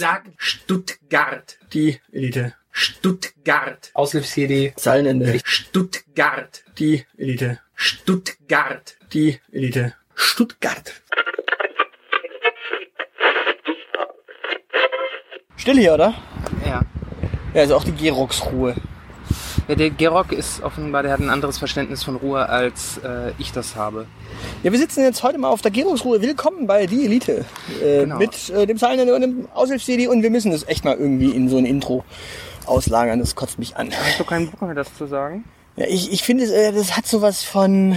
Sag Stuttgart. Die Elite. Stuttgart. Aushilfs-CD. Zeilenende. Stuttgart. Die Elite. Stuttgart. Die Elite. Stuttgart. Still hier, oder? Ja. Ja, also auch die Gerox-Ruhe. Ja. Der Gerock ist offenbar, der hat ein anderes Verständnis von Ruhe, als äh, ich das habe. Ja, wir sitzen jetzt heute mal auf der Gerox-Ruhe. Willkommen bei Die Elite. Äh, Genau. Mit äh, dem Zeilenende und dem Aushilfs-CD und wir müssen das echt mal irgendwie in so ein Intro auslagern. Das kotzt mich an. Hast du keinen Bock mehr, das zu sagen? Ja, ich, ich finde, äh, das hat sowas von,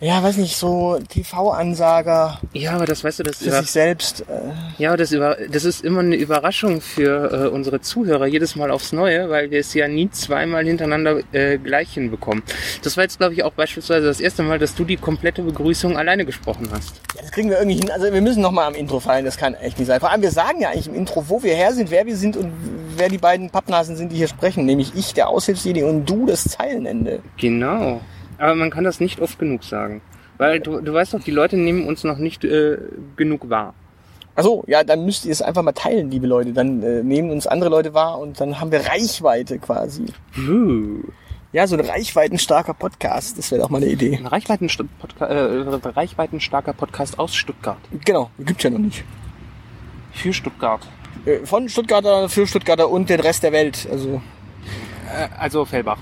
ja, weiß nicht, so TV-Ansager Ja, aber das weißt du, das, für über, sich selbst. Äh, ja, das, über, das ist immer eine Überraschung für äh, unsere Zuhörer jedes Mal aufs Neue, weil wir es ja nie zweimal hintereinander äh, gleich hinbekommen. Das war jetzt, glaube ich, auch beispielsweise das erste Mal, dass du die komplette Begrüßung alleine gesprochen hast. ja, das kriegen wir irgendwie hin. Also wir müssen noch mal am Intro fallen, das kann echt nicht sein. Vor allem, wir sagen ja eigentlich im Intro, wo wir her sind, wer wir sind und wer die beiden Pappnasen sind, die hier sprechen. Nämlich ich, der Aushilfsjedi und du, das Zeilenende. Genau. Aber man kann das nicht oft genug sagen. Weil du, du weißt doch, die Leute nehmen uns noch nicht äh, genug wahr. Achso, ja, dann müsst ihr es einfach mal teilen, liebe Leute. Dann äh, nehmen uns andere Leute wahr und dann haben wir Reichweite quasi. Uh. Ja, so ein reichweitenstarker Podcast, das wäre doch mal eine Idee. Ein Reichweitensta Podca äh, reichweitenstarker Podcast aus Stuttgart. Genau, gibt's ja noch nicht. Für Stuttgart. Äh, Von Stuttgarter für Stuttgarter und den Rest der Welt. Also, Äh, also Fellbach.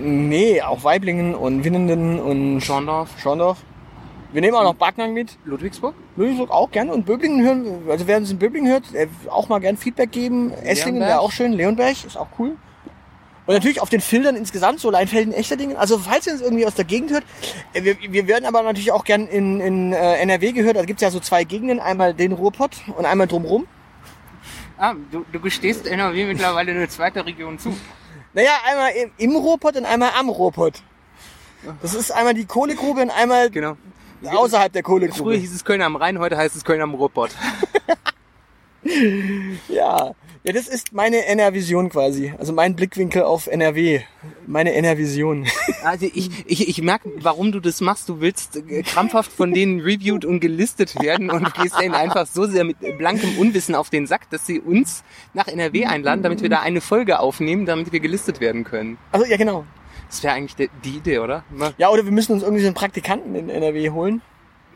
Nee, auch Weiblingen und Winnenden und Schorndorf. Schorndorf. Wir nehmen auch noch Backnang mit. Ludwigsburg? Ludwigsburg auch gerne. Und Böblingen hören, also wer uns in Böblingen hört, auch mal gern Feedback geben. Esslingen wäre auch schön. Leonberg ist auch cool. Und natürlich auf den Filtern insgesamt, so Leinfelden, Echterdingen. Also falls ihr uns irgendwie aus der Gegend hört, äh, wir, wir werden aber natürlich auch gern in, in äh, NRW gehört. Da gibt's ja so zwei Gegenden, einmal den Ruhrpott und einmal drumrum. Ah, du, du gestehst NRW mittlerweile eine zweite Region zu. Naja, einmal im, im Ruhrpott und einmal am Ruhrpott. Das ist einmal die Kohlegrube und einmal Genau. außerhalb der Früher Kohlegrube. hieß es Köln am Rhein, heute heißt es Köln am Ruhrpott. Ja. Ja, das ist meine NR-Vision quasi. Also mein Blickwinkel auf NRW. Meine NR-Vision. Also ich, ich, ich merke, warum du das machst. Du willst äh, krampfhaft von denen reviewed und gelistet werden und gehst denen einfach so sehr mit blankem Unwissen auf den Sack, dass sie uns nach NRW einladen, damit wir da eine Folge aufnehmen, damit wir gelistet werden können. Also ja, genau. Das wäre eigentlich die, Idee, oder? Ja, oder wir müssen uns irgendwie so einen Praktikanten in NRW holen,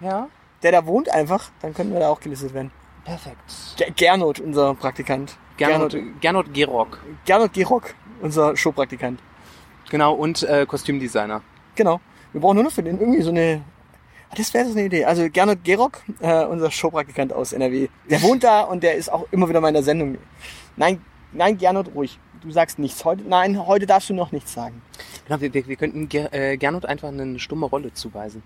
Ja. der da wohnt einfach. Dann könnten wir da auch gelistet werden. Perfekt. Ge- Gernot, unser Praktikant. Gernot, Gernot Gerock. Gernot Gerock, unser Showpraktikant. Genau, und äh, Kostümdesigner. Genau. Wir brauchen nur noch für den irgendwie so eine. Ah, Das wäre so eine Idee. Also Gernot Gerock, äh, unser Showpraktikant aus NRW. Der wohnt da und der ist auch immer wieder mal in der Sendung. Nein, nein, Gernot, ruhig. Du sagst nichts. Heute, nein, heute darfst du noch nichts sagen. Genau, wir, wir, wir könnten Ger äh, Gernot einfach eine stumme Rolle zuweisen.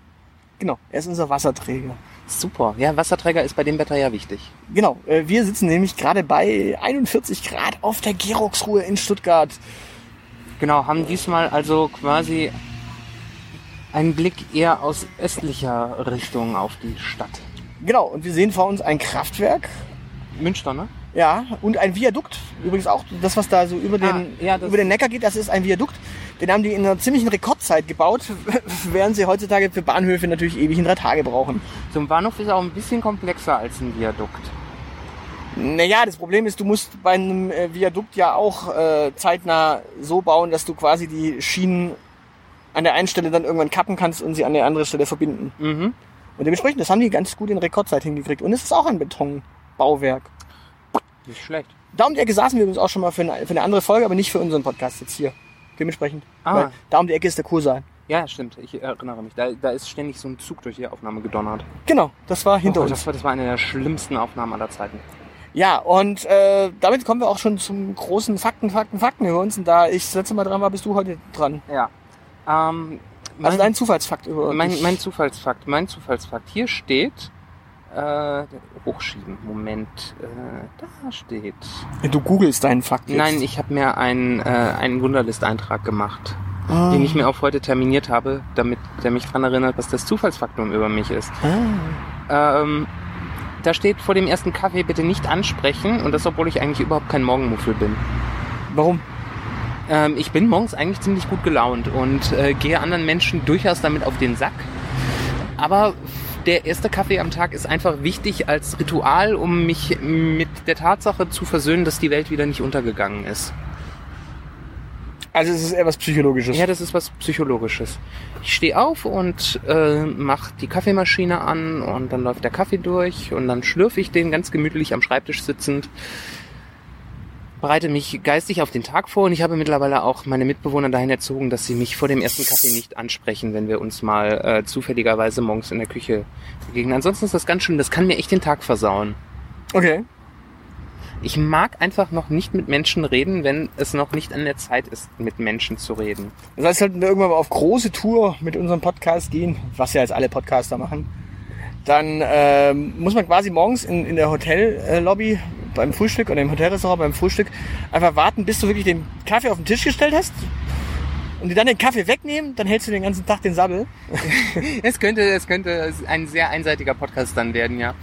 Genau, er ist unser Wasserträger. Super. Ja, Wasserträger ist bei dem Wetter ja wichtig. Genau, äh, wir sitzen nämlich gerade bei 41 Grad auf der Geroxruhe in Stuttgart. Genau, haben diesmal also quasi einen Blick eher aus östlicher Richtung auf die Stadt. Genau, und wir sehen vor uns ein Kraftwerk. Münster, ne? Ja, und ein Viadukt. Übrigens auch das, was da so über den, Ah, ja, über den Neckar geht, das ist ein Viadukt. Den haben die in einer ziemlichen Rekordzeit gebaut, während sie heutzutage für Bahnhöfe natürlich ewig in drei Tage brauchen. Zum Bahnhof ist auch ein bisschen komplexer als ein Viadukt. Naja, das Problem ist, du musst bei einem äh, Viadukt ja auch äh, zeitnah so bauen, dass du quasi die Schienen an der einen Stelle dann irgendwann kappen kannst und sie an der anderen Stelle verbinden. Mhm. Und dementsprechend, das haben die ganz gut in Rekordzeit hingekriegt. Und es ist auch ein Betonbauwerk. Nicht schlecht. Da um die Ecke saßen wir übrigens auch schon mal für eine, für eine andere Folge, aber nicht für unseren Podcast jetzt hier. Dementsprechend. Ah. Weil da um die Ecke ist der Kursaal. Ja, stimmt. Ich erinnere mich. Da, da ist ständig so ein Zug durch die Aufnahme gedonnert. Genau, das war hinter Oh, uns. das, war, das war eine der schlimmsten Aufnahmen aller Zeiten. Ja, und äh, damit kommen wir auch schon zum großen Fakten, Fakten, Fakten über uns. Und da ich das letzte Mal dran war, bist du heute dran. Ja. Ähm, Also mein, dein Zufallsfakt über mein, mein Zufallsfakt. Mein Zufallsfakt. Hier steht. Äh, hochschieben. Moment. Äh, da steht. Du googelst deinen Fakt jetzt. Nein, ich habe mir einen, äh, einen Wunderlist-Eintrag gemacht, Ah. den ich mir auf heute terminiert habe, damit der mich dran erinnert, was das Zufallsfaktum über mich ist. Ah. Ähm, da steht vor dem ersten Kaffee bitte nicht ansprechen und das, obwohl ich eigentlich überhaupt kein Morgenmuffel bin. Warum? Ähm, ich bin morgens eigentlich ziemlich gut gelaunt und äh, gehe anderen Menschen durchaus damit auf den Sack. Aber der erste Kaffee am Tag ist einfach wichtig als Ritual, um mich mit der Tatsache zu versöhnen, dass die Welt wieder nicht untergegangen ist. Also es ist eher was Psychologisches. Ja, das ist was Psychologisches. Ich stehe auf und äh, mache die Kaffeemaschine an und dann läuft der Kaffee durch und dann schlürfe ich den ganz gemütlich am Schreibtisch sitzend. Bereite mich geistig auf den Tag vor und ich habe mittlerweile auch meine Mitbewohner dahin erzogen, dass sie mich vor dem ersten Kaffee nicht ansprechen, wenn wir uns mal äh, zufälligerweise morgens in der Küche begegnen. Ansonsten ist das ganz schön, das kann mir echt den Tag versauen. Okay. Ich mag einfach noch nicht mit Menschen reden, wenn es noch nicht an der Zeit ist, mit Menschen zu reden. Das heißt, sollten wir irgendwann mal auf große Tour mit unserem Podcast gehen, was ja jetzt alle Podcaster machen, dann ähm, muss man quasi morgens in, in der Hotellobby beim Frühstück oder im Hotelrestaurant beim Frühstück einfach warten, bis du wirklich den Kaffee auf den Tisch gestellt hast und dir dann den Kaffee wegnehmen, dann hältst du den ganzen Tag den Sabbel. Es könnte, es könnte ein sehr einseitiger Podcast dann werden, ja.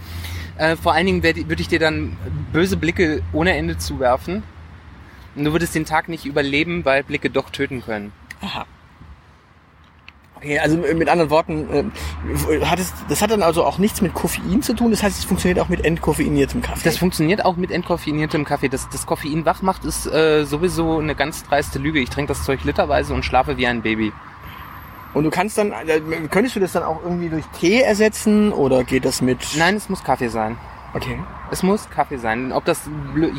Äh, vor allen Dingen würde ich dir dann böse Blicke ohne Ende zuwerfen. Und du würdest den Tag nicht überleben, weil Blicke doch töten können. Aha. Okay, also mit anderen Worten, äh, hat es, das hat dann also auch nichts mit Koffein zu tun, das heißt, es funktioniert auch mit entkoffeiniertem Kaffee. Das funktioniert auch mit entkoffeiniertem Kaffee. Das, das Koffein wach macht, ist äh, sowieso eine ganz dreiste Lüge. Ich trinke das Zeug literweise und schlafe wie ein Baby. und du kannst dann, äh, könntest du das dann auch irgendwie durch Tee ersetzen oder geht das mit... Nein, es muss Kaffee sein. Okay. Es muss Kaffee sein. Ob das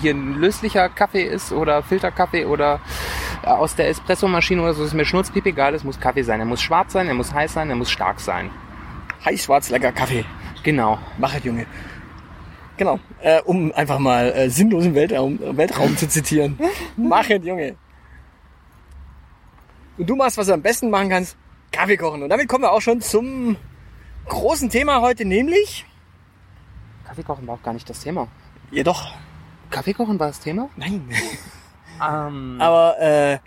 hier ein löslicher Kaffee ist oder Filterkaffee oder aus der Espressomaschine oder so, ist mir schnurzpiep egal. Es muss Kaffee sein. Er muss schwarz sein, er muss heiß sein, er muss stark sein. Heiß, schwarz, lecker Kaffee. Genau. Mach es, Junge. Genau, äh, um einfach mal äh, sinnlosen Weltraum, Weltraum zu zitieren. Mach es, Junge. Und du machst, was du am besten machen kannst, Kaffee kochen. Und damit kommen wir auch schon zum großen Thema heute, nämlich... Kaffee kochen war auch gar nicht das Thema. Ja doch, Kaffee kochen war das Thema? nein. Ähm, Aber äh,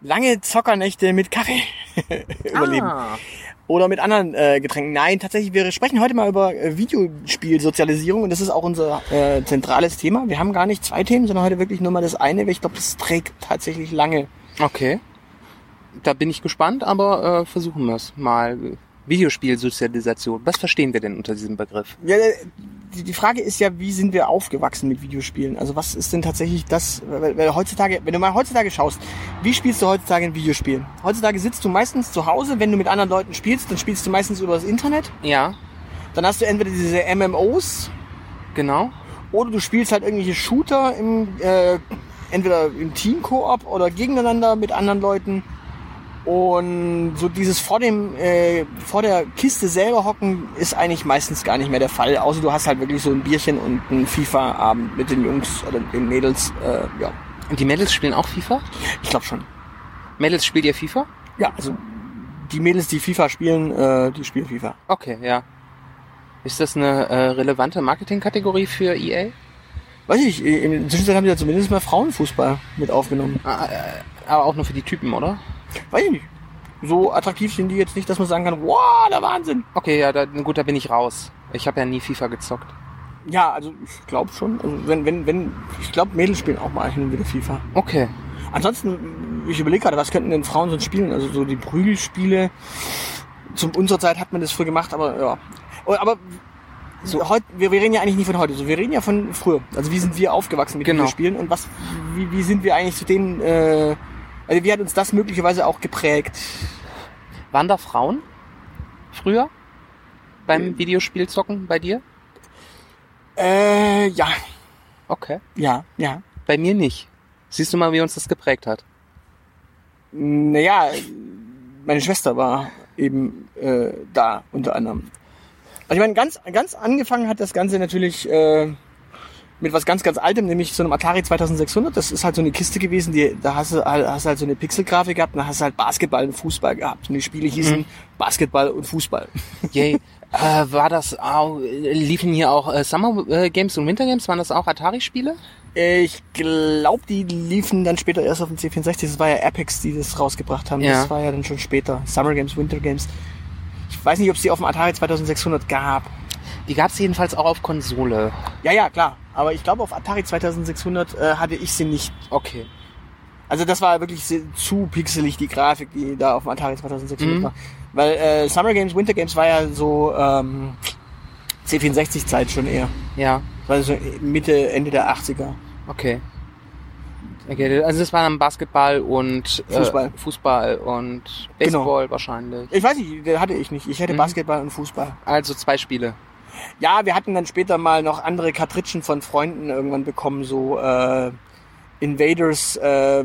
lange Zockernächte mit Kaffee überleben. Ah, Oder mit anderen äh, Getränken. Nein, tatsächlich, wir sprechen heute mal über äh, Videospielsozialisierung und das ist auch unser äh, zentrales Thema. Wir haben gar nicht zwei Themen, sondern heute wirklich nur mal das eine, weil ich glaube, das trägt tatsächlich lange. okay. Da bin ich gespannt, aber äh, versuchen wir es mal. Videospielsozialisation. Was verstehen wir denn unter diesem Begriff? Ja, äh, die, Frage ist ja, wie sind wir aufgewachsen mit Videospielen? Also was ist denn tatsächlich das, weil, weil heutzutage, wenn du mal heutzutage schaust, wie spielst du heutzutage ein Videospiel? Heutzutage sitzt du meistens zu Hause, wenn du mit anderen Leuten spielst, dann spielst du meistens über das Internet. Ja, Dann hast du entweder diese MMOs, genau. Oder du spielst halt irgendwelche Shooter im, äh, entweder im Team-Koop oder gegeneinander mit anderen Leuten. Und so dieses vor dem, äh, vor der Kiste selber hocken ist eigentlich meistens gar nicht mehr der Fall. Außer du hast halt wirklich so ein Bierchen und einen FIFA-Abend mit den Jungs oder den Mädels. Äh, ja, Und die Mädels spielen auch FIFA? ich glaube schon. Mädels spielt ihr FIFA? Ja, also die Mädels, die FIFA spielen, äh, die spielen FIFA. Okay, ja. Ist das eine äh, relevante Marketingkategorie für EA? Weiß ich, in der Zwischenzeit haben die ja zumindest mal Frauenfußball mit aufgenommen. Ah, äh, aber auch nur für die Typen, oder? Weiß ich nicht. So attraktiv sind die jetzt nicht, dass man sagen kann, wow, der Wahnsinn. Okay, ja, da, gut, da bin ich raus. Ich habe ja nie FIFA gezockt. Ja, also ich glaube schon. Also wenn, wenn, wenn, ich glaube, Mädels spielen auch mal hin und wieder FIFA. Okay. Ansonsten, ich überlege gerade, was könnten denn Frauen so spielen? Also so die Prügelspiele. Zu unserer Zeit hat man das früher gemacht, aber ja. Oh, Aber so, heute, wir, wir reden ja eigentlich nicht von heute, so, wir reden ja von früher. Also wie sind wir aufgewachsen mit Genau. Videospielen und was, wie, wie sind wir eigentlich zu denen, äh, also wie hat uns das möglicherweise auch geprägt? Waren da Frauen früher beim Videospielzocken bei dir? Äh, ja, Okay. ja, ja. Bei mir nicht. Siehst du mal, wie uns das geprägt hat? Naja, meine Schwester war eben äh, da unter anderem. Also ich meine, ganz, ganz angefangen hat das Ganze natürlich äh, mit was ganz, ganz Altem, nämlich so einem Atari 2600. Das ist halt so eine Kiste gewesen, die, da hast du, halt- hast halt so eine Pixelgrafik gehabt und da hast du halt Basketball und Fußball gehabt. Und die Spiele hießen Basketball und Fußball. Yay. äh, war das auch, liefen hier auch äh, Summer äh, Games und Winter Games? Waren das auch Atari-Spiele? Äh, Ich glaube, die liefen dann später erst auf dem C64. Das war ja Apex, die das rausgebracht haben. Ja. Das war ja dann schon später. Summer Games, Winter Games. Ich weiß nicht, ob es die auf dem Atari 2600 gab. Die gab es jedenfalls auch auf Konsole. Ja, ja, klar. Aber ich glaube, auf Atari 2600 äh, hatte ich sie nicht. Okay. Also das war wirklich zu pixelig, die Grafik, die da auf dem Atari 2600 Mhm. war. Weil äh, Summer Games, Winter Games war ja so, ähm, C64-Zeit schon eher. Ja, Das war so Mitte, Ende der 80er. okay. okay. Also das war dann Basketball und Fußball. Äh, Fußball und Genau. Baseball wahrscheinlich. Ich weiß nicht, hatte ich nicht. Ich hätte Mhm. Basketball und Fußball. Also zwei Spiele. Ja, wir hatten dann später mal noch andere Kartritschen von Freunden irgendwann bekommen, so äh, Invaders, äh,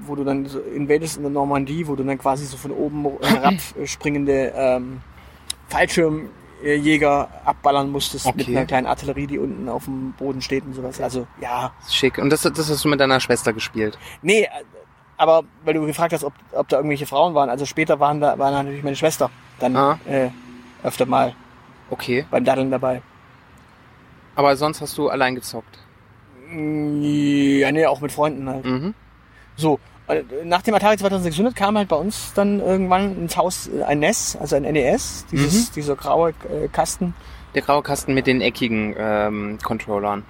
wo du dann so Invaders in der Normandie, wo du dann quasi so von oben herab äh, springende ähm, Fallschirmjäger abballern musstest mit Okay. einer kleinen Artillerie, die unten auf dem Boden steht und sowas. Also ja, Schick. Und das, das hast du mit deiner Schwester gespielt. nee, äh, aber weil du gefragt hast, ob, ob da irgendwelche Frauen waren, also später waren da war natürlich meine Schwester dann Ah. äh, öfter mal Okay. beim Daddeln dabei. Aber sonst hast du allein gezockt. Ja, nee, auch mit Freunden halt. Mhm. So, äh, nach dem Atari 2600 kam halt bei uns dann irgendwann ins Haus äh, ein NES, also ein NES, dieses, dieser graue äh, Kasten. Der graue Kasten mit den eckigen ähm, Controllern.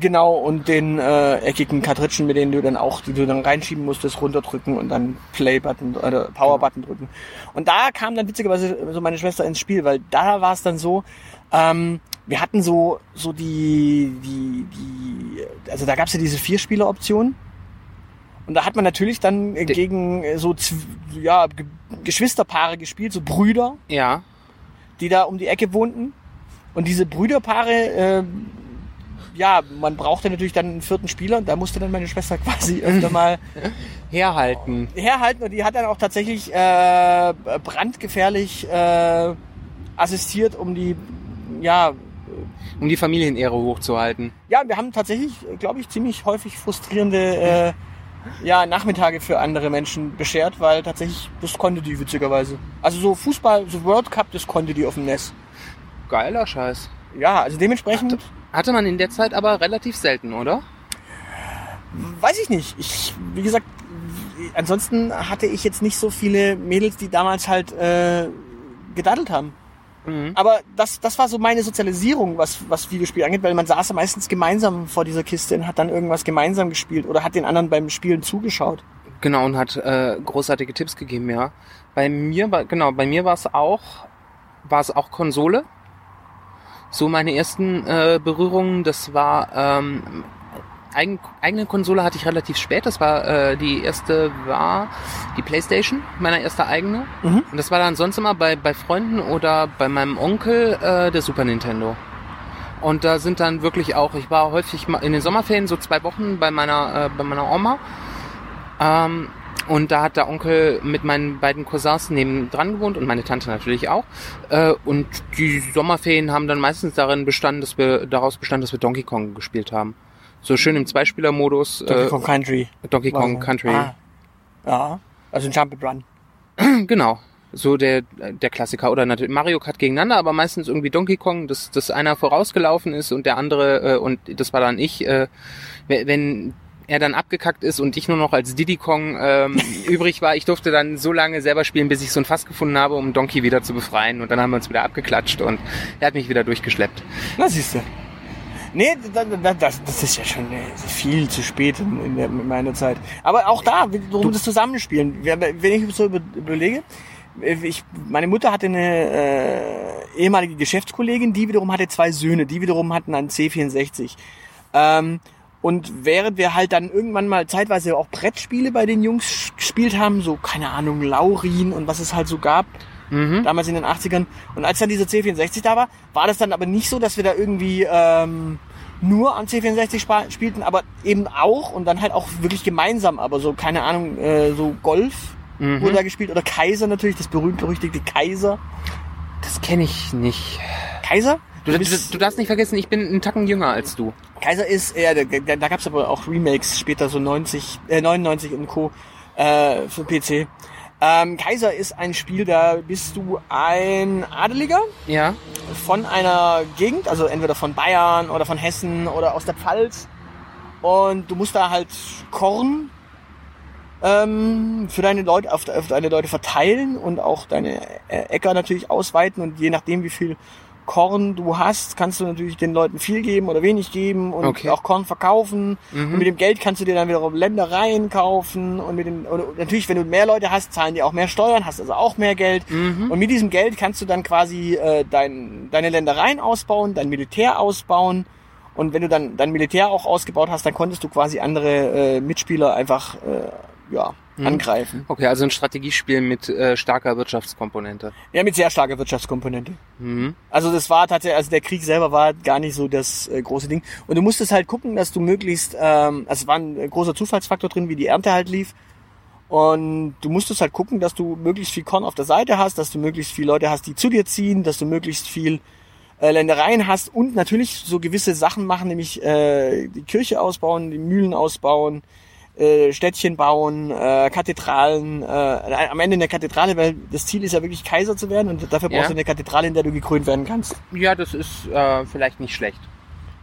Genau, und den äh, eckigen Kartritschen, mit denen du dann auch, die du dann reinschieben musstest, runterdrücken und dann Play-Button oder Power-Button drücken. Und da kam dann witzigerweise so meine Schwester ins Spiel, weil da war es dann so, ähm, wir hatten so, so die, die, die, also da gab es ja diese Vierspieler-Option. Und da hat man natürlich dann äh, gegen äh, so ja, Ge Geschwisterpaare gespielt, so Brüder, Ja. die da um die Ecke wohnten. Und diese Brüderpaare, äh, ja, man brauchte natürlich dann einen vierten Spieler und da musste dann meine Schwester quasi öfter mal Herhalten. herhalten und die hat dann auch tatsächlich äh, brandgefährlich äh, assistiert, um die, ja, Um die Familienehre hochzuhalten. ja, wir haben tatsächlich, glaube ich, ziemlich häufig frustrierende äh, ja, Nachmittage für andere Menschen beschert, weil tatsächlich, das konnte die witzigerweise. Also so Fußball, so World Cup, das konnte die auf dem NES. Geiler Scheiß. Ja, also dementsprechend, Hatte man in der Zeit aber relativ selten, oder? weiß ich nicht. Ich, wie gesagt, ansonsten hatte ich jetzt nicht so viele Mädels, die damals halt äh, gedaddelt haben. Mhm. Aber das, das war so meine Sozialisierung, was, was Videospiel angeht, weil man saß ja meistens gemeinsam vor dieser Kiste und hat dann irgendwas gemeinsam gespielt oder hat den anderen beim Spielen zugeschaut. Genau, und hat äh, großartige Tipps gegeben, ja. Bei mir war, genau, bei mir war es auch, war es auch Konsole. So meine ersten äh, Berührungen, das war ähm, eigen, eigene Konsole hatte ich relativ spät. Das war äh, die erste war die PlayStation, meine erste eigene. Mhm. Und das war dann sonst immer bei bei Freunden oder bei meinem Onkel äh, der Super Nintendo. Und da sind dann wirklich auch, ich war häufig in den Sommerferien so zwei Wochen bei meiner äh, bei meiner Oma. Ähm, und da hat der Onkel mit meinen beiden Cousins neben dran gewohnt und meine Tante natürlich auch. Äh, und die Sommerferien haben dann meistens darin bestanden, dass wir daraus bestanden, dass wir Donkey Kong gespielt haben. So schön im Zweispieler-Modus. Donkey äh, Kong Country. Donkey Kong Country. Ah. Ja, also ein Jump and Run. Genau. So der, der Klassiker. Oder natürlich Mario Kart gegeneinander, aber meistens irgendwie Donkey Kong, dass, dass einer vorausgelaufen ist und der andere, äh, und das war dann ich, äh, wenn er dann abgekackt ist und ich nur noch als Diddy Kong ähm, übrig war, ich durfte dann so lange selber spielen, bis ich so ein Fass gefunden habe, um Donkey wieder zu befreien. Und dann haben wir uns wieder abgeklatscht und er hat mich wieder durchgeschleppt. Na, siehst du. Nee, da- da- das, das ist ja schon äh, viel zu spät in, in, der, in meiner Zeit. Aber auch da, warum das Zusammenspielen. Wenn ich so über- überlege, äh, ich, meine Mutter hatte eine äh, ehemalige Geschäftskollegin, die wiederum hatte zwei Söhne, die wiederum hatten einen C64. Ähm, und während wir halt dann irgendwann mal zeitweise auch Brettspiele bei den Jungs gespielt haben, so, keine Ahnung, Laurin und was es halt so gab, Mhm. damals in den 80ern. Und als dann dieser C64 da war, war das dann aber nicht so, dass wir da irgendwie ähm, nur am C64 spa- spielten, aber eben auch und dann halt auch wirklich gemeinsam, aber so, keine Ahnung, äh, so Golf Mhm. wurde da gespielt oder Kaiser natürlich, das berühmt-berüchtigte Kaiser. Das kenne ich nicht. Kaiser? Du, du, du darfst nicht vergessen, ich bin einen Tacken jünger als du. Kaiser ist, ja, da, da, da gab es aber auch Remakes später, so 90, äh, 99 und Co. Äh, für PC. Ähm, Kaiser ist ein Spiel, da bist du ein Adeliger Ja. von einer Gegend, also entweder von Bayern oder von Hessen oder aus der Pfalz. Und du musst da halt Korn ähm, für deine Leute auf, auf deine Leute verteilen und auch deine äh, Äcker natürlich ausweiten und je nachdem wie viel Korn du hast, kannst du natürlich den Leuten viel geben oder wenig geben und Okay. auch Korn verkaufen. Mhm. Und mit dem Geld kannst du dir dann wiederum Ländereien kaufen und mit den, oder natürlich, wenn du mehr Leute hast, zahlen die auch mehr Steuern, hast also auch mehr Geld. Mhm. Und mit diesem Geld kannst du dann quasi äh, dein, deine Ländereien ausbauen, dein Militär ausbauen. Und wenn du dann dein Militär auch ausgebaut hast, dann konntest du quasi andere äh, Mitspieler einfach äh, ja, Mhm. angreifen. Okay, also ein Strategiespiel mit äh, starker Wirtschaftskomponente. Ja, mit sehr starker Wirtschaftskomponente. Mhm. Also das war tatsächlich, also der Krieg selber war gar nicht so das äh, große Ding. Und du musstest halt gucken, dass du möglichst, ähm, also es war ein äh, großer Zufallsfaktor drin, wie die Ernte halt lief. Und du musstest halt gucken, dass du möglichst viel Korn auf der Seite hast, dass du möglichst viele Leute hast, die zu dir ziehen, dass du möglichst viel äh, Ländereien hast und natürlich so gewisse Sachen machen, nämlich äh, die Kirche ausbauen, die Mühlen ausbauen, äh, Städtchen bauen, äh, Kathedralen, äh, am Ende eine Kathedrale, weil das Ziel ist ja wirklich Kaiser zu werden und dafür brauchst Ja. du eine Kathedrale, in der du gekrönt werden kannst. Ja, das ist äh, vielleicht nicht schlecht.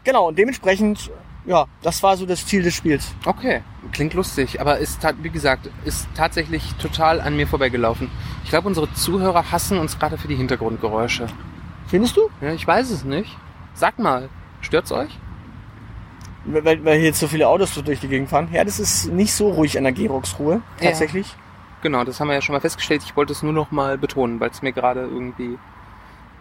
Genau, und dementsprechend, ja, das war so das Ziel des Spiels. Okay, klingt lustig, aber ist wie gesagt, ist tatsächlich total an mir vorbeigelaufen. Ich glaube, unsere Zuhörer hassen uns gerade für die Hintergrundgeräusche. Findest du? Ja, ich weiß es nicht. Sagt mal, stört's euch? Weil, weil hier jetzt so viele Autos durch die Gegend fahren. Ja, das ist nicht so ruhig an der Gerox-Ruhe, Ja. tatsächlich. Genau, das haben wir ja schon mal festgestellt. Ich wollte es nur noch mal betonen, weil es mir gerade irgendwie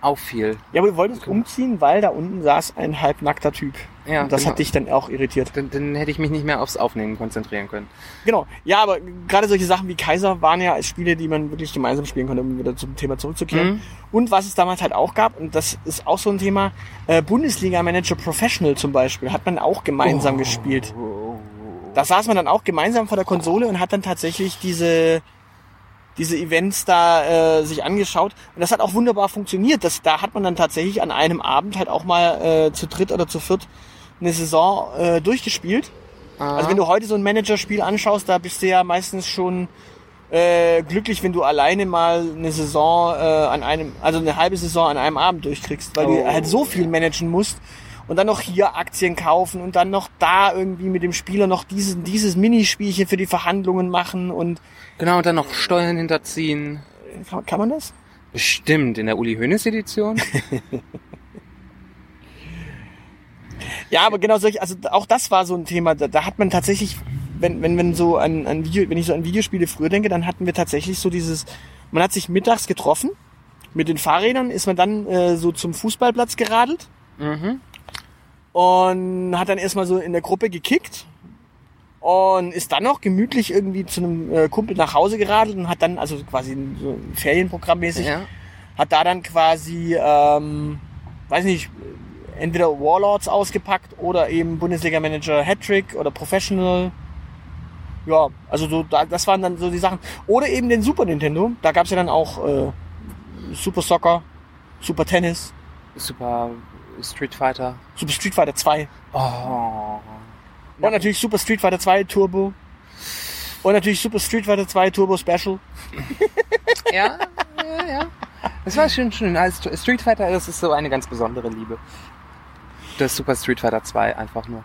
auffiel. Ja, aber du wolltest umziehen, weil da unten saß ein halbnackter Typ. Ja, und das genau. hat dich dann auch irritiert. Dann, dann hätte ich mich nicht mehr aufs Aufnehmen konzentrieren können. Genau. Ja, aber gerade solche Sachen wie Kaiser waren ja als Spiele, die man wirklich gemeinsam spielen konnte, um wieder zum Thema zurückzukehren. Mhm. Und was es damals halt auch gab, und das ist auch so ein Thema, äh, Bundesliga Manager Professional zum Beispiel, hat man auch gemeinsam gespielt. Da saß man dann auch gemeinsam vor der Konsole und hat dann tatsächlich diese diese Events da äh, sich angeschaut und das hat auch wunderbar funktioniert. Das, da hat man dann tatsächlich an einem Abend halt auch mal äh, zu dritt oder zu viert eine Saison äh, durchgespielt. Also wenn du heute so ein Managerspiel anschaust, da bist du ja meistens schon äh, glücklich, wenn du alleine mal eine Saison äh, an einem, also eine halbe Saison an einem Abend durchkriegst, weil Oh. du halt so viel managen musst und dann noch hier Aktien kaufen und dann noch da irgendwie mit dem Spieler noch dieses, dieses Minispielchen für die Verhandlungen machen und Genau, und dann noch Steuern hinterziehen. kann, kann man das? Bestimmt, in der Uli Hoeneß Edition. Ja, aber genau solche, also auch das war so ein Thema, da, da hat man tatsächlich, wenn, wenn, wenn so an, an Video, wenn ich so an Videospiele früher denke, dann hatten wir tatsächlich so dieses, man hat sich mittags getroffen, mit den Fahrrädern ist man dann äh, so zum Fußballplatz geradelt mhm. Und hat dann erstmal so in der Gruppe gekickt und ist dann noch gemütlich irgendwie zu einem äh, Kumpel nach Hause geradelt und hat dann, also quasi so Ferienprogrammmäßig, Ja. hat da dann quasi, ähm, weiß nicht, entweder Warlords ausgepackt oder eben Bundesliga-Manager Hattrick oder Professional. Ja, also so, da, das waren dann so die Sachen. Oder eben den Super Nintendo. Da gab's ja dann auch äh, Super Soccer, Super Tennis, Super Street Fighter. Super Street Fighter 2 Oh. und natürlich Super Street Fighter 2 Turbo. Und natürlich Super Street Fighter 2 Turbo Special. Ja, ja, ja. Das war schön, schön. Also Street Fighter, das ist so eine ganz besondere Liebe. Das Super Street Fighter 2 einfach nur.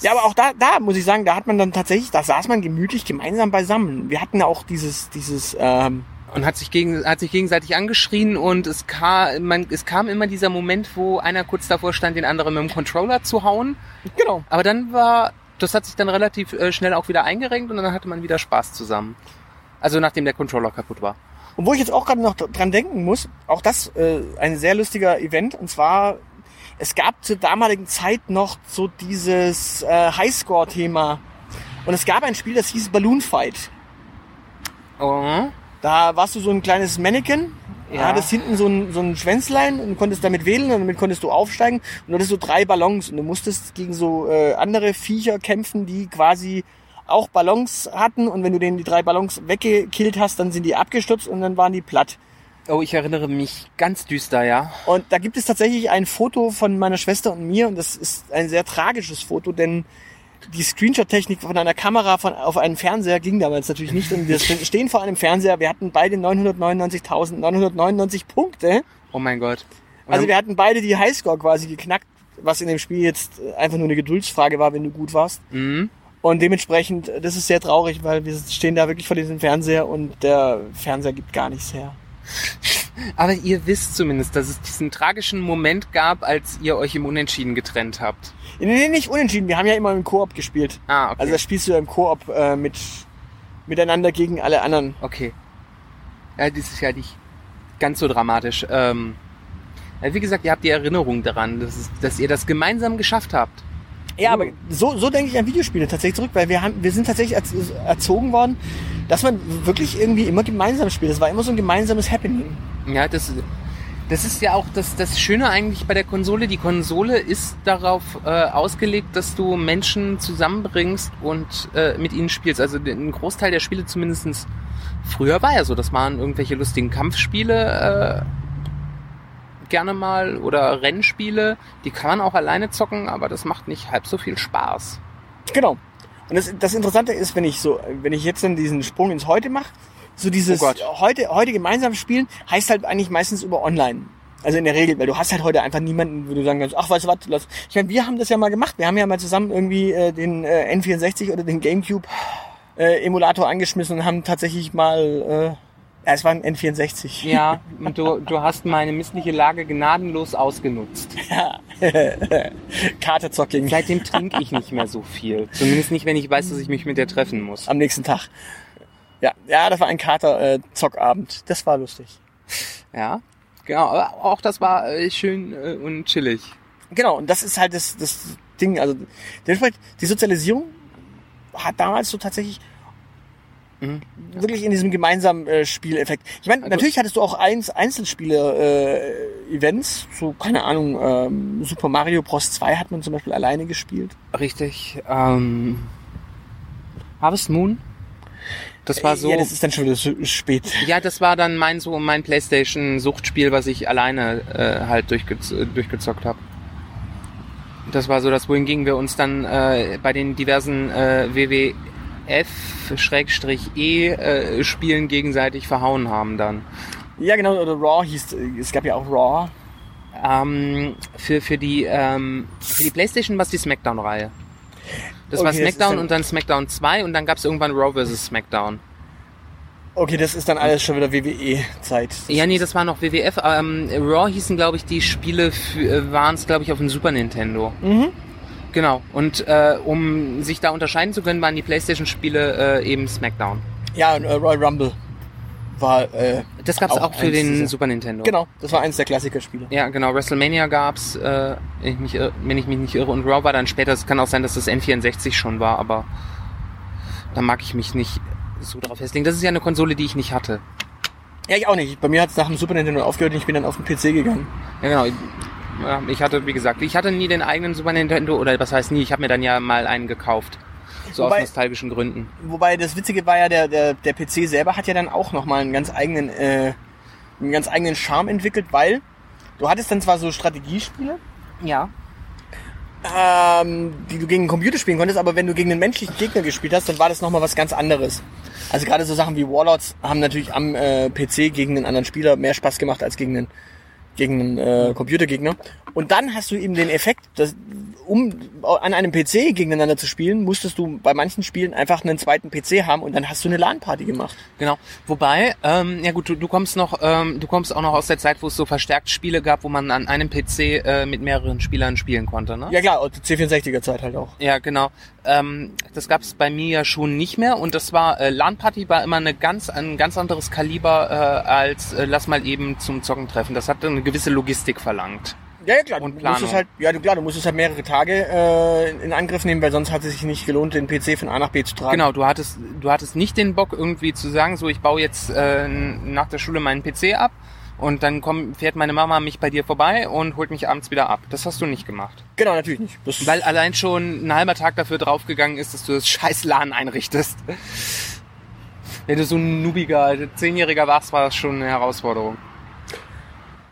Ja, aber auch da, da muss ich sagen, da hat man dann tatsächlich, da saß man gemütlich gemeinsam beisammen. Wir hatten ja auch dieses, dieses, ähm, Und hat sich, gegen, hat sich gegenseitig angeschrien und es kam, man, es kam immer dieser Moment, wo einer kurz davor stand, den anderen mit dem Controller zu hauen. genau. Aber dann war, das hat sich dann relativ äh, schnell auch wieder eingerenkt und dann hatte man wieder Spaß zusammen. Also nachdem der Controller kaputt war. Und wo ich jetzt auch gerade noch dran denken muss, auch das äh, ein sehr lustiger Event. Und zwar, es gab zur damaligen Zeit noch so dieses äh, Highscore-Thema. Und es gab ein Spiel, das hieß Balloon Fight. Oh. Da warst du so ein kleines Mannequin, Ja. hattest hinten so ein, so ein Schwänzlein und konntest damit wählen und damit konntest du aufsteigen und du hattest so drei Ballons und du musstest gegen so äh, andere Viecher kämpfen, die quasi auch Ballons hatten und wenn du denen die drei Ballons weggekillt hast, dann sind die abgestürzt und dann waren die platt. Oh, ich erinnere mich ganz düster, ja. Und da gibt es tatsächlich ein Foto von meiner Schwester und mir und das ist ein sehr tragisches Foto, denn die Screenshot-Technik von einer Kamera von, auf einen Fernseher ging damals natürlich nicht und wir stehen vor einem Fernseher, wir hatten beide 999.999 Punkte. Oh mein Gott. Und Also wir hatten beide die Highscore quasi geknackt, was in dem Spiel jetzt einfach nur eine Geduldsfrage war, wenn du gut warst. Mhm. Und dementsprechend, das ist sehr traurig, weil wir stehen da wirklich vor diesem Fernseher und der Fernseher gibt gar nichts her. Aber ihr wisst zumindest, dass es diesen tragischen Moment gab, als ihr euch im Unentschieden getrennt habt. Nee, nee, nicht unentschieden. Wir haben ja immer im Koop gespielt. Ah, okay. Also das spielst du ja im Koop äh, mit miteinander gegen alle anderen. okay. Ja, das ist ja nicht ganz so dramatisch. Ähm, wie gesagt, ihr habt die Erinnerung daran, dass, es, dass ihr das gemeinsam geschafft habt. Ja, aber so, so denke ich an Videospiele tatsächlich zurück, weil wir haben, wir sind tatsächlich erz- erzogen worden, dass man wirklich irgendwie immer gemeinsam spielt. Das war immer so ein gemeinsames Happening. Ja, das, das ist ja auch das, das Schöne eigentlich bei der Konsole. Die Konsole ist darauf äh, ausgelegt, dass du Menschen zusammenbringst und äh, mit ihnen spielst. Also ein Großteil der Spiele zumindestens früher war ja so, dass man irgendwelche lustigen Kampfspiele äh, gerne mal oder Rennspiele, die kann man auch alleine zocken, aber das macht nicht halb so viel Spaß. Genau. Und das, das Interessante ist, wenn ich so, wenn ich jetzt dann diesen Sprung ins Heute mache, so dieses Oh heute, heute gemeinsam spielen, heißt halt eigentlich meistens über online. Also in der Regel, weil du hast halt heute einfach niemanden, wo du sagen kannst, ach, weißt du was, lass. Ich meine, wir haben das ja mal gemacht. Wir haben ja mal zusammen irgendwie äh, den äh, N64 oder den Gamecube äh, Emulator angeschmissen und haben tatsächlich mal, äh, ja, es war ein N64. Ja, und du, du hast meine missliche Lage gnadenlos ausgenutzt. Kartezocking Seitdem trinke ich nicht mehr so viel. Zumindest nicht, wenn ich weiß, dass ich mich mit der treffen muss. am nächsten Tag. Ja, ja, das war ein Kater-Zockabend. das war lustig. Ja, genau. Aber auch das war äh, schön äh, und chillig. Genau, und das ist halt das, das Ding. Also dementsprechend, die Sozialisierung hat damals so tatsächlich Mhm. wirklich in diesem gemeinsamen äh, Spieleffekt. Ich meine, Also- natürlich hattest du auch eins Einzelspiele-Events, so keine Ahnung, ähm, Super Mario Bros. 2 hat man zum Beispiel alleine gespielt. Richtig. Ähm, Harvest Moon? Das war so. Ja, das ist dann schon wieder spät. Ja, das war dann mein so mein PlayStation-Suchtspiel, was ich alleine äh, halt durchgez durchgezockt habe. Das war so das, wohingegen wir uns dann äh, bei den diversen äh, WWF-E-Spielen gegenseitig verhauen haben dann. Ja, genau, oder Raw hieß, es gab ja auch Raw. Ähm, für, für, die, ähm, für die PlayStation war es die Smackdown-Reihe. Das war Okay, das ist Smackdown dann- und dann Smackdown 2 und dann gab es irgendwann Raw vs. Smackdown. Okay, das ist dann alles schon wieder WWE-Zeit. Ja, nee, das war noch WWF. Ähm, Raw hießen, glaube ich, die Spiele waren es, glaube ich, auf dem Super Nintendo. Mhm. Genau. Und äh, um sich da unterscheiden zu können, waren die PlayStation-Spiele äh, eben Smackdown. Ja, und äh, Royal Rumble war, äh, Das gab's Auch auch, für den dieser- Super Nintendo. genau, das war eins der Klassikerspiele. Ja, genau. WrestleMania gab's, äh, wenn, ich mich, irre- wenn ich mich nicht irre. Und Raw war dann später. Es kann auch sein, dass das N64 schon war, aber da mag ich mich nicht so drauf festlegen. Das ist ja eine Konsole, die ich nicht hatte. Ja, ich auch nicht. Bei mir hat es nach dem Super Nintendo aufgehört und ich bin dann auf den PC gegangen. Ja, genau. Ja, ich hatte, wie gesagt, ich hatte nie den eigenen Super Nintendo, oder was heißt nie, ich habe mir dann ja mal einen gekauft. So Wobei- aus nostalgischen Gründen. Wobei das Witzige war ja, der, der, der PC selber hat ja dann auch nochmal einen ganz eigenen, äh, einen ganz eigenen Charme entwickelt, weil du hattest dann zwar so Strategiespiele, Ja. ähm, die du gegen den Computer spielen konntest, aber wenn du gegen einen menschlichen Gegner gespielt hast, dann war das nochmal was ganz anderes. Also gerade so Sachen wie Warlords haben natürlich am äh, PC gegen einen anderen Spieler mehr Spaß gemacht als gegen einen, gegen einen äh, Computergegner. Und dann hast du eben den Effekt, dass, um an einem PC gegeneinander zu spielen, musstest du bei manchen Spielen einfach einen zweiten PC haben und dann hast du eine LAN-Party gemacht. Genau. Wobei, ähm, ja gut, du, du kommst noch, ähm, du kommst auch noch aus der Zeit, wo es so verstärkt Spiele gab, wo man an einem PC äh, mit mehreren Spielern spielen konnte, ne? Ja klar, und C64er Zeit halt auch. Ja, genau. Ähm, das gab es bei mir ja schon nicht mehr und das war äh, LAN Party war immer eine ganz ein ganz anderes Kaliber äh, als äh, lass mal eben zum Zocken treffen. Das hat eine gewisse Logistik verlangt. Ja, ja klar, Und du Planung. musstest halt, ja du- klar, du musstest halt mehrere Tage äh, in Angriff nehmen, weil sonst hat es sich nicht gelohnt, den PC von A nach B zu tragen. Genau, du hattest du hattest nicht den Bock irgendwie zu sagen, so ich baue jetzt äh, nach der Schule meinen PC ab und dann komm, fährt meine Mama mich bei dir vorbei und holt mich abends wieder ab. Das hast du nicht gemacht. Genau, natürlich nicht. Das, Weil allein schon ein halber Tag dafür draufgegangen ist, dass du das scheiß LAN einrichtest. Wenn du so ein nubiger Zehnjähriger warst, war das schon eine Herausforderung.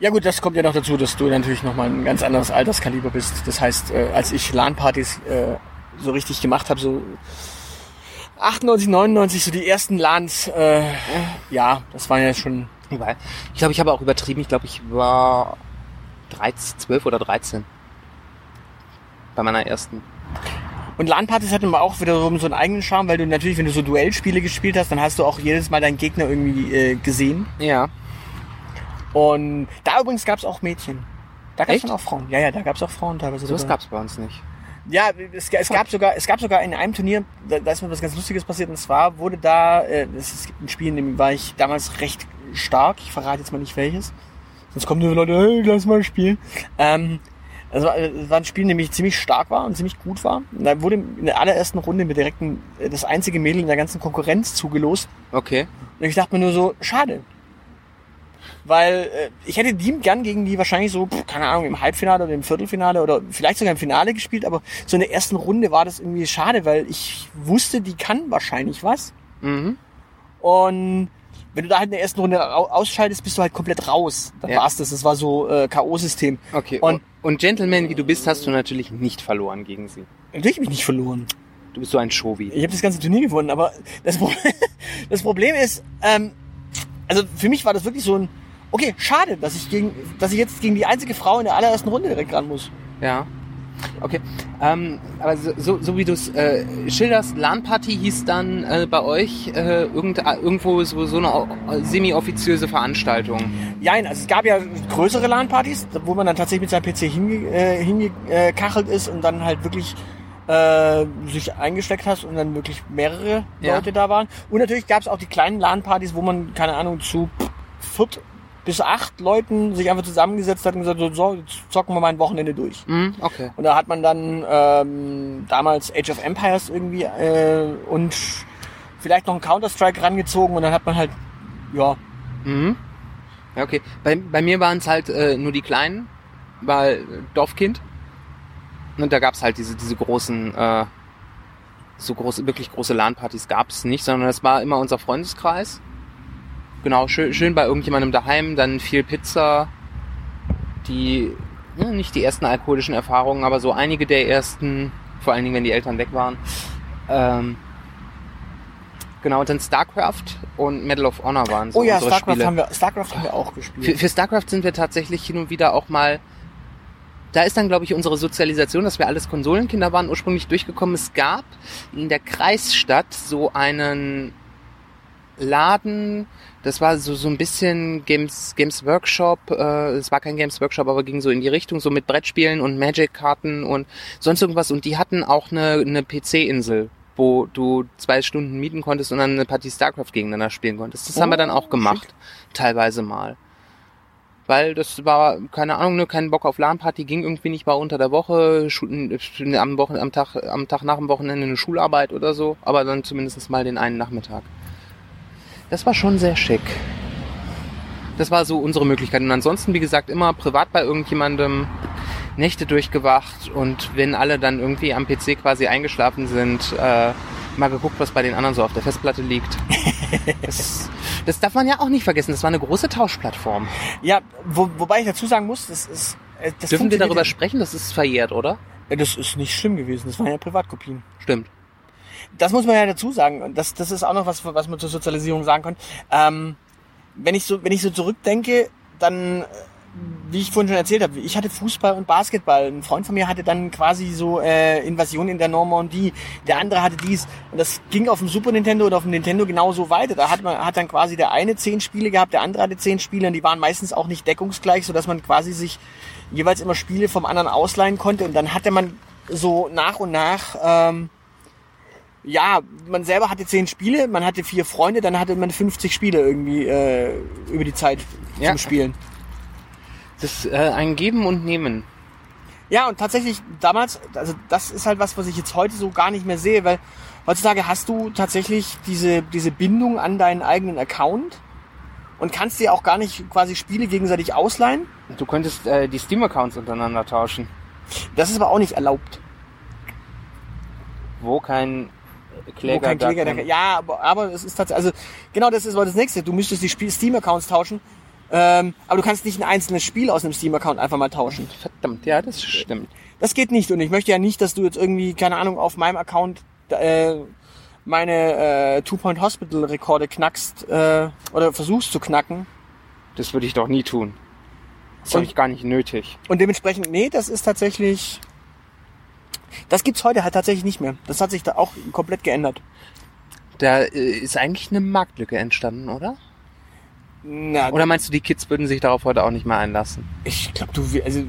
Ja gut, das kommt ja noch dazu, dass du natürlich nochmal ein ganz anderes Alterskaliber bist. Das heißt, äh, als ich LAN-Partys äh, so richtig gemacht habe, so 98, 99, so die ersten LANs, äh, ja, das waren ja schon Ich glaube, ich habe auch übertrieben. Ich glaube, ich war 13, 12 oder 13. Bei meiner ersten. Und LAN-Partys hatten aber auch wiederum so einen eigenen Charme, weil du natürlich, wenn du so Duellspiele gespielt hast, dann hast du auch jedes Mal deinen Gegner irgendwie äh, gesehen. Ja. Und da übrigens gab es auch Mädchen. Da gab es dann auch Frauen. Ja, ja, da gab es auch Frauen teilweise. Sowas dabei. gab's bei uns nicht. Ja, es, es gab sogar, es gab sogar in einem Turnier, da, da ist mir was ganz Lustiges passiert, und zwar wurde da, äh, es ist ein Spiel, in dem war ich damals recht stark, ich verrate jetzt mal nicht welches, sonst kommen nur Leute, hey, lass mal spielen. Ähm, also, äh, es war ein Spiel, in dem ich ziemlich stark war und ziemlich gut war. Und da wurde in der allerersten Runde mir direkt ein, äh, das einzige Mädel in der ganzen Konkurrenz zugelost. Okay. Und ich dachte mir nur so, schade. Weil äh, ich hätte die gern gegen die wahrscheinlich so, pff, keine Ahnung, im Halbfinale oder im Viertelfinale oder vielleicht sogar im Finale gespielt, aber so in der ersten Runde war das irgendwie schade, weil ich wusste, die kann wahrscheinlich was. Mhm. Und wenn du da halt in der ersten Runde au- ausschaltest, bist du halt komplett raus. Dann Ja. war's das. Das war so äh, K.O.-System. Okay. Und- Und, Gentleman, wie du bist, hast du natürlich nicht verloren gegen sie. Natürlich hab ich nicht verloren. Du bist so ein Shovi. Ich habe das ganze Turnier gewonnen, aber das, Pro das Problem ist, ähm, also für mich war das wirklich so ein, okay, schade, dass ich gegen, dass ich jetzt gegen die einzige Frau in der allerersten Runde direkt ran muss. Ja. Okay. Ähm, aber so, so, so wie du es äh, schilderst, LAN-Party hieß dann äh, bei euch äh, irgend, irgendwo so, so eine semi-offiziöse Veranstaltung. Ja, also es gab ja größere LAN-Partys, wo man dann tatsächlich mit seinem PC hinge, äh, hingekachelt ist und dann halt wirklich äh, sich eingesteckt hast und dann wirklich mehrere Ja. Leute da waren. Und natürlich gab es auch die kleinen LAN-Partys, wo man, keine Ahnung, zu viert bis acht Leuten sich einfach zusammengesetzt hat und gesagt, so, so jetzt zocken wir mal ein Wochenende durch. Mhm, okay. Und da hat man dann ähm, damals Age of Empires irgendwie äh, und vielleicht noch einen Counter-Strike rangezogen und dann hat man halt, ja, Mhm. Ja, okay. Bei, bei mir waren es halt äh, nur die Kleinen, weil äh, Dorfkind. Und da gab's halt diese, diese großen, äh, so große, wirklich große LAN-Partys gab's nicht, sondern das war immer unser Freundeskreis. Genau, schön, schön bei irgendjemandem daheim, dann viel Pizza, die, ja, nicht die ersten alkoholischen Erfahrungen, aber so einige der ersten, vor allen Dingen, wenn die Eltern weg waren. Ähm, genau, und dann StarCraft und Medal of Honor waren so oh ja, unsere StarCraft Spiele. haben wir, StarCraft haben wir auch gespielt. Für, für StarCraft sind wir tatsächlich hin und wieder auch mal. Da ist dann, glaube ich, unsere Sozialisation, dass wir alles Konsolenkinder waren, ursprünglich durchgekommen. Es gab in der Kreisstadt so einen Laden, das war so, so ein bisschen Games, Games Workshop, äh, es war kein Games Workshop, aber ging so in die Richtung, so mit Brettspielen und Magic-Karten und sonst irgendwas. Und die hatten auch eine, eine PC-Insel, wo du zwei Stunden mieten konntest und dann eine Partie StarCraft gegeneinander spielen konntest. Das haben wir dann auch gemacht, teilweise mal. Weil das war, keine Ahnung, ne, kein Bock auf LAN-Party, ging irgendwie nicht mal unter der Woche, äh, am, Wochen, am, Tag, am Tag nach dem Wochenende eine Schularbeit oder so, aber dann zumindest mal den einen Nachmittag. Das war schon sehr schick. Das war so unsere Möglichkeit. Und ansonsten, wie gesagt, immer privat bei irgendjemandem, Nächte durchgewacht und wenn alle dann irgendwie am PC quasi eingeschlafen sind, äh, mal geguckt, was bei den anderen so auf der Festplatte liegt. Das, das darf man ja auch nicht vergessen. Das war eine große Tauschplattform. Ja, wo, wobei ich dazu sagen muss, das ist. äh, Das Dürfen wir darüber sprechen? Das ist verjährt, oder? Ja, Das ist nicht schlimm gewesen, das waren ja Privatkopien. Stimmt. Das muss man ja dazu sagen. Und das, das ist auch noch was, was man zur Sozialisierung sagen kann. Ähm, wenn ich so, wenn ich so zurückdenke, dann, wie ich vorhin schon erzählt habe, ich hatte Fußball und Basketball. Ein Freund von mir hatte dann quasi so äh, Invasion in der Normandie. Der andere hatte dies. Und das ging auf dem Super Nintendo oder auf dem Nintendo genauso weiter. Da hat man hat dann quasi der eine zehn Spiele gehabt, der andere hatte zehn Spiele und die waren meistens auch nicht deckungsgleich, sodass man quasi sich jeweils immer Spiele vom anderen ausleihen konnte. Und dann hatte man so nach und nach ähm, ja, man selber hatte zehn Spiele, man hatte vier Freunde, dann hatte man 50 Spiele irgendwie äh, über die Zeit Ja. zum Spielen. Das ist äh, ein Geben und Nehmen. Ja, und tatsächlich damals, also das ist halt was, was ich jetzt heute so gar nicht mehr sehe, weil heutzutage hast du tatsächlich diese, diese Bindung an deinen eigenen Account und kannst dir auch gar nicht quasi Spiele gegenseitig ausleihen. Du könntest äh, die Steam-Accounts untereinander tauschen. Das ist aber auch nicht erlaubt. Wo kein Kläger, kein Kläger, der, ja, aber, aber es ist tatsächlich, also genau das ist aber das nächste. Du müsstest die Steam-Accounts tauschen, ähm, aber du kannst nicht ein einzelnes Spiel aus einem Steam-Account einfach mal tauschen. Verdammt, ja, das stimmt. Das geht nicht und ich möchte ja nicht, dass du jetzt irgendwie, keine Ahnung, auf meinem Account äh, meine äh, Two-Point-Hospital-Rekorde knackst äh, oder versuchst zu knacken. Das würde ich doch nie tun. Das habe ich gar nicht nötig. Und dementsprechend, nee, das ist tatsächlich... Das gibt's heute halt tatsächlich nicht mehr. Das hat sich da auch komplett geändert. Da äh, ist eigentlich eine Marktlücke entstanden, oder? Na, Oder meinst du, die Kids würden sich darauf heute auch nicht mehr einlassen? ich glaube, du, also,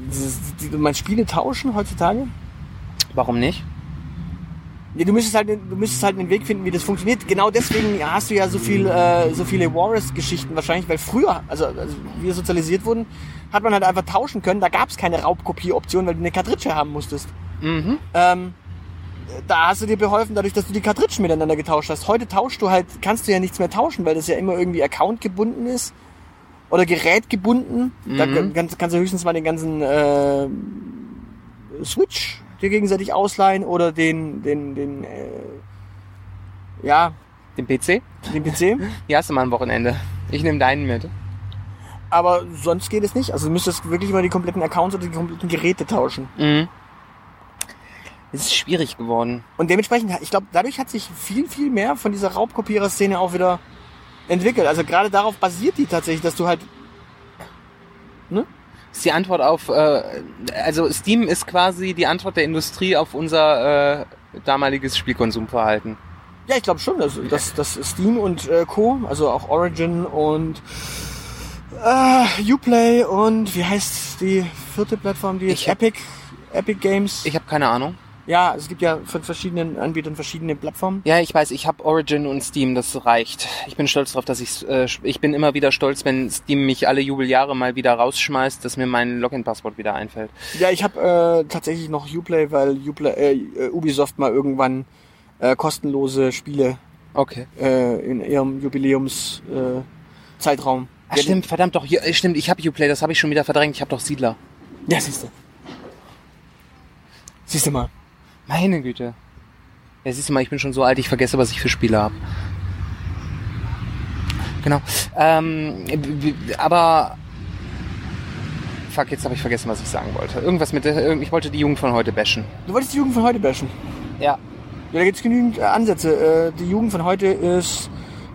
du meinst Spiele tauschen heutzutage? Warum nicht? Ja, du müsstest halt, du müsstest halt einen Weg finden, wie das funktioniert. Genau deswegen hast du ja so viel, äh, so viele Warriors-Geschichten wahrscheinlich, weil früher, also, also wie wir sozialisiert wurden, hat man halt einfach tauschen können. Da gab es keine Raubkopie-Option, weil du eine Kartridge haben musstest. Mhm. Ähm, da hast du dir beholfen, dadurch, dass du die Kartridgen miteinander getauscht hast. Heute tauschst du halt, kannst du ja nichts mehr tauschen, weil das ja immer irgendwie Account gebunden ist oder Gerät gebunden. Da Mhm. kannst, kannst du höchstens mal den ganzen äh, Switch dir gegenseitig ausleihen oder den, den, den, äh, ja, Den PC? den PC. Ja, hast du mal ein Wochenende. Ich nehme deinen mit. Aber sonst geht es nicht. Also du müsstest wirklich mal die kompletten Accounts oder die kompletten Geräte tauschen. Mhm. Es ist schwierig geworden. Und dementsprechend, ich glaube, dadurch hat sich viel, viel mehr von dieser Raubkopierer-Szene auch wieder entwickelt. Also gerade darauf basiert die tatsächlich, dass du halt, Das ist die Antwort auf, äh, also Steam ist quasi die Antwort der Industrie auf unser äh, damaliges Spielkonsumverhalten. ja, ich glaube schon, dass, dass, dass Steam und äh, Co., also auch Origin und äh, Uplay und wie heißt die vierte Plattform, die jetzt Ich hab- Epic, Epic Games. Ich habe keine Ahnung. Ja, es gibt ja von verschiedenen Anbietern verschiedene Plattformen. Ja, ich weiß, ich habe Origin und Steam, das reicht. Ich bin stolz darauf, dass ich äh, ich bin immer wieder stolz, wenn Steam mich alle Jubeljahre mal wieder rausschmeißt, dass mir mein Login-Passwort wieder einfällt. Ja, ich habe äh, tatsächlich noch Uplay, weil Uplay, äh, Ubisoft mal irgendwann äh, kostenlose Spiele Okay. äh, in ihrem Jubiläums äh, Zeitraum. Ach, stimmt, verdammt doch, ja, stimmt, ich habe Uplay, das habe ich schon wieder verdrängt. Ich habe doch Siedler. Ja, siehst du. Siehst du mal. Meine Güte. Ja, siehst du mal, ich bin schon so alt, ich vergesse, was ich für Spiele habe. Genau. Ähm, aber fuck, jetzt habe ich vergessen, was ich sagen wollte. Irgendwas mit der, irgend- ich wollte die Jugend von heute bashen. Du wolltest die Jugend von heute bashen. Ja. Ja, da gibt's genügend äh, Ansätze. Äh, die Jugend von heute ist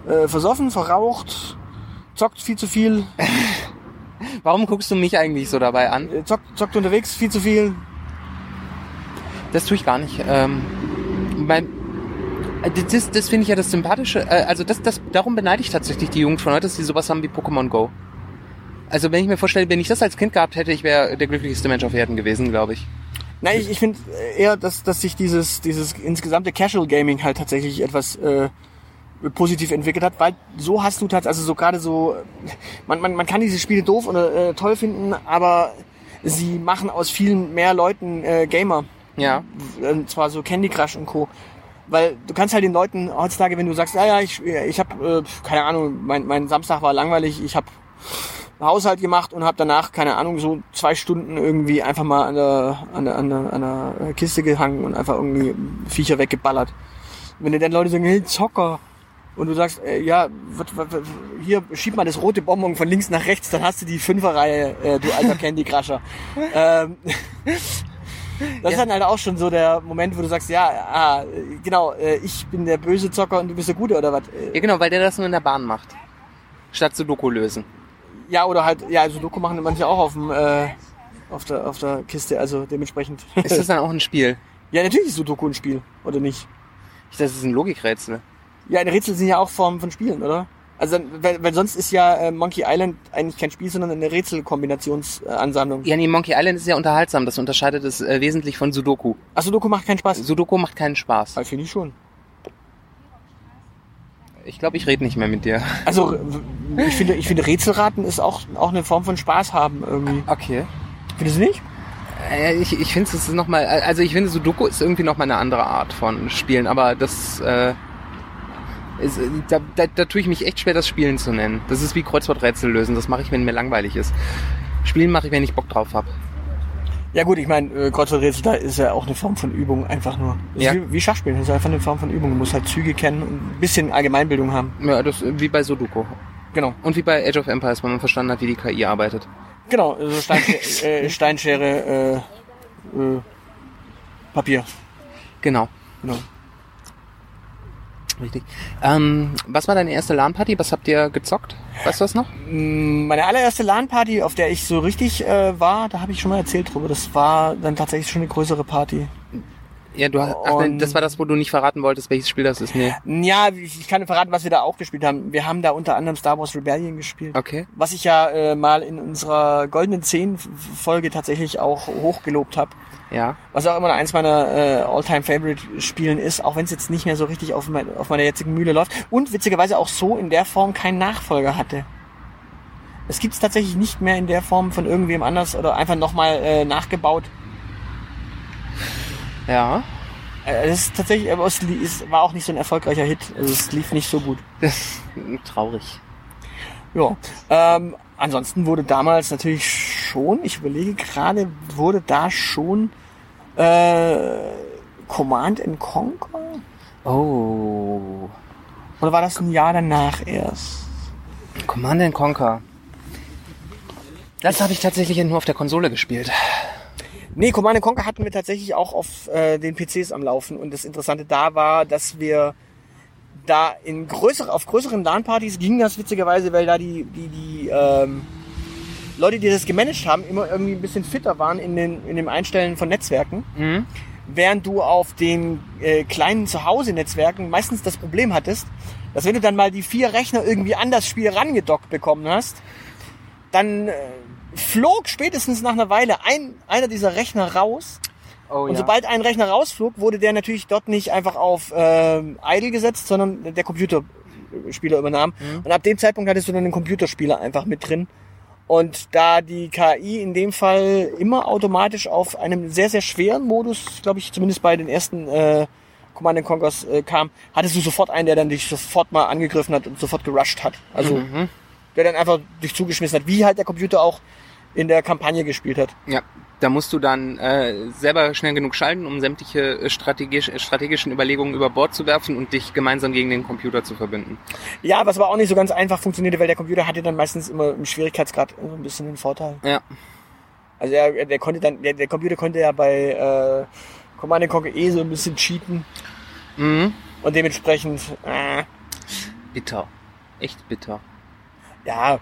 äh, versoffen, verraucht, zockt viel zu viel, Warum guckst du mich eigentlich so dabei an? äh, zockt, zockt unterwegs viel zu viel. Das tue ich gar nicht. Ähm, mein, äh, das das finde ich ja das Sympathische. Äh, also das, das, darum beneide ich tatsächlich die Jugend von heute, dass sie sowas haben wie Pokémon Go. Also wenn ich mir vorstelle, wenn ich das als Kind gehabt hätte, ich wäre der glücklichste Mensch auf Erden gewesen, glaube ich. Nein, ich, ich finde eher, dass, dass sich dieses, dieses insgesamte Casual Gaming halt tatsächlich etwas äh, positiv entwickelt hat, weil so hast du tatsächlich, also so gerade so, man, man, man kann diese Spiele doof oder äh, toll finden, aber sie machen aus vielen mehr Leuten äh, Gamer. Ja. Und zwar so Candy Crush und Co. Weil du kannst halt den Leuten heutzutage, wenn du sagst, ja, ja, ich, ich habe, äh, keine Ahnung, mein, mein Samstag war langweilig, ich habe Haushalt gemacht und habe danach, keine Ahnung, so zwei Stunden irgendwie einfach mal an der, an der, an der, an der Kiste gehangen und einfach irgendwie Viecher weggeballert. Wenn dir dann Leute sagen, hey, Zocker, und du sagst, äh, ja, wat, wat, wat, hier, schieb mal das rote Bonbon von links nach rechts, dann hast du die Fünferreihe, äh, du alter Candy Crusher. ähm, das ist dann halt auch schon so der Moment, wo du sagst, ja, ah, genau, äh, ich bin der böse Zocker und du bist der Gute oder was? Äh, Ja, genau, weil der das nur in der Bahn macht. Statt Sudoku lösen. Ja, oder halt, ja, also Doku machen manche auch auf dem, äh, auf der, auf der Kiste, also dementsprechend. Ist das dann auch ein Spiel? ja, natürlich ist Sudoku ein Spiel, oder nicht? Ich dachte, das ist ein Logikrätsel. Ja, Rätsel sind ja auch Formen von Spielen, oder? Also, weil, weil sonst ist ja äh, Monkey Island eigentlich kein Spiel, sondern eine Rätselkombinationsansammlung. Ja, nee, Monkey Island ist ja unterhaltsam. Das unterscheidet es äh, wesentlich von Sudoku. Ach, Sudoku macht keinen Spaß. Sudoku macht keinen Spaß. Ah, finde ich schon. Ich glaube, ich rede nicht mehr mit dir. Also, ich finde, ich finde Rätselraten ist auch, auch eine Form von Spaß haben irgendwie. Okay. Findest du nicht? Äh, Ich, ich finde es ist noch mal, also ich finde Sudoku ist irgendwie noch mal eine andere Art von Spielen, aber das, äh, ist, äh, da, da, da tue ich mich echt schwer, das Spielen zu nennen. Das ist wie Kreuzworträtsel lösen. Das mache ich, wenn mir langweilig ist. Spielen mache ich, wenn ich Bock drauf habe. Ja gut, ich meine, äh, Kreuzworträtsel, da ist ja auch eine Form von Übung einfach nur. Ja. wie, wie Schachspielen, das ist einfach eine Form von Übung. Du musst halt Züge kennen und ein bisschen Allgemeinbildung haben. Ja, das äh, wie bei Sudoku. Genau. Und wie bei Age of Empires, wo man verstanden hat, wie die KI arbeitet. Genau, also Steinsch äh, Steinschere, äh, äh, Papier. Genau. Genau. Richtig. Ähm, was war deine erste LAN-Party? Was habt ihr gezockt? Weißt du das noch? Mm, Meine allererste LAN-Party, auf der ich so richtig äh, war, da habe ich schon mal erzählt drüber. Das war dann tatsächlich schon eine größere Party. Ja, du hast, ach, das war das, wo du nicht verraten wolltest, welches Spiel das ist. Nee. Ja, ich kann dir verraten, was wir da auch gespielt haben. Wir haben da unter anderem Star Wars Rebellion gespielt. Okay. Was ich ja äh, mal in unserer goldenen 10 Folge tatsächlich auch hochgelobt habe. Ja. Was auch immer eins meiner äh, All-Time Favorite Spielen ist, auch wenn es jetzt nicht mehr so richtig auf, mein, auf meiner jetzigen Mühle läuft. Und witzigerweise auch so in der Form keinen Nachfolger hatte. Es gibt es tatsächlich nicht mehr in der Form von irgendwem anders oder einfach nochmal äh, nachgebaut. Ja. Äh, Es ist tatsächlich, aber es war auch nicht so ein erfolgreicher Hit. Also es lief nicht so gut. Das traurig. Ja. Ähm, ansonsten wurde damals natürlich schon, ich überlege gerade, wurde da schon äh, Command and Conquer? Oh. Oder war das ein Jahr danach erst? Command and Conquer. Das habe ich tatsächlich nur auf der Konsole gespielt. Nee, Command and Conquer hatten wir tatsächlich auch auf äh, den PCs am Laufen. Und das Interessante da war, dass wir da in größere, auf größeren LAN-Partys ging das witzigerweise, weil da die, die, die ähm, Leute, die das gemanagt haben, immer irgendwie ein bisschen fitter waren in, den, in dem Einstellen von Netzwerken. Mhm. während du auf den äh, kleinen Zuhause-Netzwerken meistens das Problem hattest, dass wenn du dann mal die vier Rechner irgendwie an das Spiel rangedockt bekommen hast, dann äh, flog spätestens nach einer Weile ein, einer dieser Rechner raus. Oh, und sobald ein Rechner rausflog, wurde der natürlich dort nicht einfach auf ähm, Idle gesetzt, sondern der Computerspieler übernahm. Und ab dem Zeitpunkt hattest du dann einen Computerspieler einfach mit drin. Und da die KI in dem Fall immer automatisch auf einem sehr, sehr schweren Modus, glaube ich, zumindest bei den ersten äh, Command Conquers äh, kam, hattest du sofort einen, der dann dich sofort mal angegriffen hat und sofort gerusht hat. Also Mhm. der dann einfach dich zugeschmissen hat, wie halt der Computer auch in der Kampagne gespielt hat. Ja, da musst du dann äh, selber schnell genug schalten, um sämtliche äh, strategisch, strategischen Überlegungen über Bord zu werfen und dich gemeinsam gegen den Computer zu verbinden. Ja, was aber auch nicht so ganz einfach funktionierte, weil der Computer hatte dann meistens immer im Schwierigkeitsgrad so ein bisschen den Vorteil. Ja. Also der, der konnte dann, der, der Computer konnte ja bei äh, Command Conquer eh so ein bisschen cheaten Mhm. und dementsprechend, äh, Bitter. Echt bitter. ja.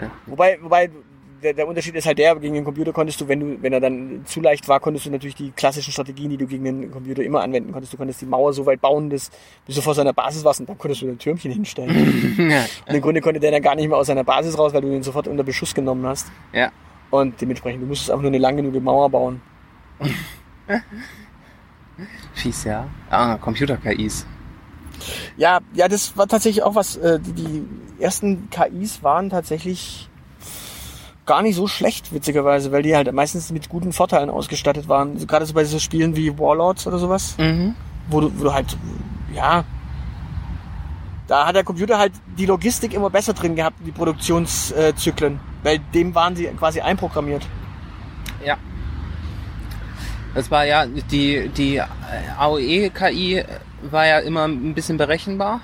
Ja. Wobei, wobei der, der Unterschied ist halt der, gegen den Computer konntest du, wenn du, wenn er dann zu leicht war, konntest du natürlich die klassischen Strategien, die du gegen den Computer immer anwenden konntest. Du konntest die Mauer so weit bauen, dass, bis du vor seiner Basis warst und dann konntest du ein Türmchen hinstellen. ja. Und im Grunde konnte der dann gar nicht mehr aus seiner Basis raus, weil du ihn sofort unter Beschuss genommen hast. ja. Und dementsprechend, du musstest einfach nur eine lang genug Mauer bauen. Fies, ja. Ah, Computer-KIs. Ja, ja, das war tatsächlich auch was. Äh, die, die ersten KIs waren tatsächlich gar nicht so schlecht, witzigerweise, weil die halt meistens mit guten Vorteilen ausgestattet waren. Also Gerade so bei so Spielen wie Warlords oder sowas, Mhm. wo du, wo du halt, ja, da hat der Computer halt die Logistik immer besser drin gehabt, die Produktionszyklen, weil dem waren sie quasi einprogrammiert. Ja. Das war ja, die, die AOE-KI war ja immer ein bisschen berechenbar.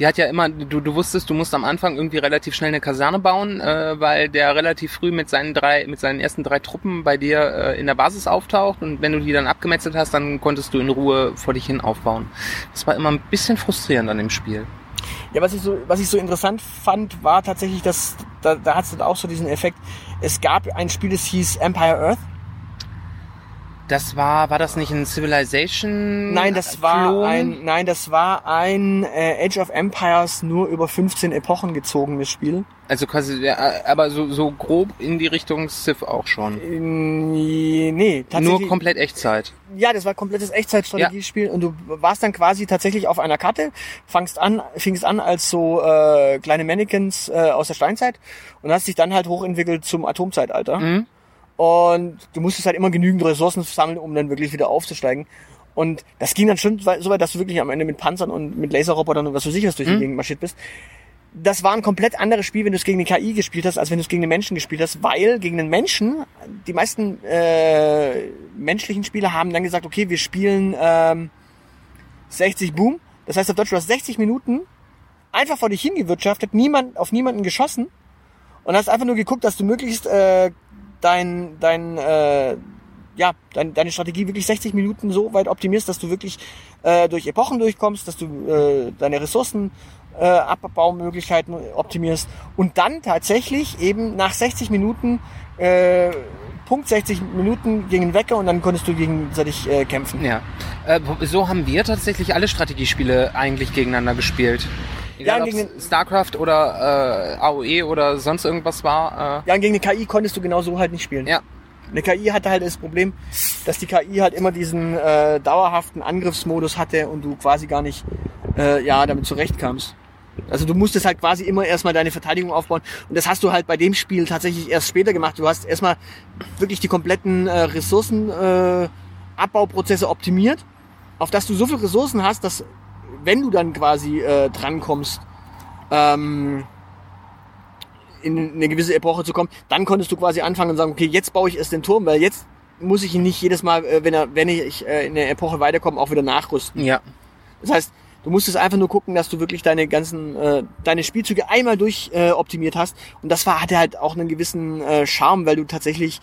Die hat ja immer, du, du wusstest, du musst am Anfang irgendwie relativ schnell eine Kaserne bauen, äh, weil der relativ früh mit seinen drei, mit seinen ersten drei Truppen bei dir äh, in der Basis auftaucht und wenn du die dann abgemetzelt hast, dann konntest du in Ruhe vor dich hin aufbauen. Das war immer ein bisschen frustrierend an dem Spiel. Ja, was ich so, was ich so interessant fand, war tatsächlich, dass da, da hat es auch so diesen Effekt. Es gab ein Spiel, das hieß Empire Earth. Das war, war das nicht ein Civilization? Nein, das war Klon? ein, nein, das war ein äh, Age of Empires nur über 15 Epochen gezogenes Spiel. Also quasi, ja, aber so, so grob in die Richtung Civ auch schon. Nee, tatsächlich. Nur komplett Echtzeit. Ja, das war komplettes Echtzeitstrategiespiel und du warst dann quasi tatsächlich auf einer Karte, fangst an, fingst an als so äh, kleine Mannequins äh, aus der Steinzeit und hast dich dann halt hochentwickelt zum Atomzeitalter. Mhm. Und du musstest halt immer genügend Ressourcen sammeln, um dann wirklich wieder aufzusteigen. Und das ging dann schon so weit, dass du wirklich am Ende mit Panzern und mit Laserrobotern und was du sicherst durch die Mhm. Gegend marschiert bist. Das war ein komplett anderes Spiel, wenn du es gegen eine KI gespielt hast, als wenn du es gegen den Menschen gespielt hast, weil gegen den Menschen, die meisten äh, menschlichen Spieler haben dann gesagt, okay, wir spielen ähm, 60 Boom. Das heißt auf Deutsch, du hast 60 Minuten einfach vor dich hingewirtschaftet, niemand, auf niemanden geschossen und hast einfach nur geguckt, dass du möglichst äh, dein, dein, äh, ja, dein, deine Strategie wirklich 60 Minuten so weit optimierst, dass du wirklich äh, durch Epochen durchkommst, dass du äh, deine Ressourcen äh, Abbaumöglichkeiten optimierst und dann tatsächlich eben nach 60 Minuten äh, Punkt 60 Minuten gegen Wecker und dann konntest du gegenseitig äh, kämpfen. Ja. Äh, so haben wir tatsächlich alle Strategiespiele eigentlich gegeneinander gespielt. Egal, Ja, gegen StarCraft oder äh, AOE oder sonst irgendwas war. Ja, und gegen eine KI konntest du genau so halt nicht spielen. Äh, ja. Eine KI hatte halt das Problem, dass die KI halt immer diesen äh, dauerhaften Angriffsmodus hatte und du quasi gar nicht äh, ja, damit zurechtkamst. Also du musstest halt quasi immer erstmal deine Verteidigung aufbauen. Und das hast du halt bei dem Spiel tatsächlich erst später gemacht. Du hast erstmal wirklich die kompletten äh, Ressourcenabbauprozesse äh, optimiert, auf dass du so viele Ressourcen hast, dass wenn du dann quasi äh, drankommst, ähm, in eine gewisse Epoche zu kommen, dann konntest du quasi anfangen und sagen, okay, jetzt baue ich erst den Turm, weil jetzt muss ich ihn nicht jedes Mal, äh, wenn er, wenn ich äh, in der Epoche weiterkomme, auch wieder nachrüsten. Ja. Das heißt, du musstest einfach nur gucken, dass du wirklich deine ganzen, äh, deine Spielzüge einmal durch äh, optimiert hast. Und das war, hatte halt auch einen gewissen äh, Charme, weil du tatsächlich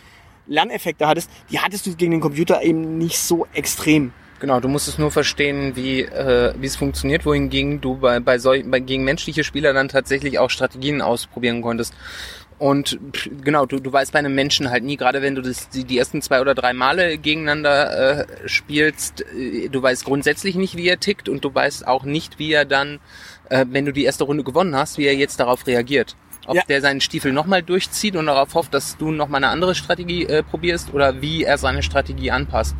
Lerneffekte hattest. Die hattest du gegen den Computer eben nicht so extrem. Genau, du musstest nur verstehen, wie, äh, wie es funktioniert, wohingegen du bei, bei, sol bei gegen menschliche Spieler dann tatsächlich auch Strategien ausprobieren konntest. Und genau, du, du weißt bei einem Menschen halt nie, gerade wenn du das, die, die ersten zwei oder drei Male gegeneinander äh, spielst, äh, du weißt grundsätzlich nicht, wie er tickt und du weißt auch nicht, wie er dann, äh, wenn du die erste Runde gewonnen hast, wie er jetzt darauf reagiert. Ob Ja. der seinen Stiefel nochmal durchzieht und darauf hofft, dass du nochmal eine andere Strategie äh, probierst oder wie er seine Strategie anpasst,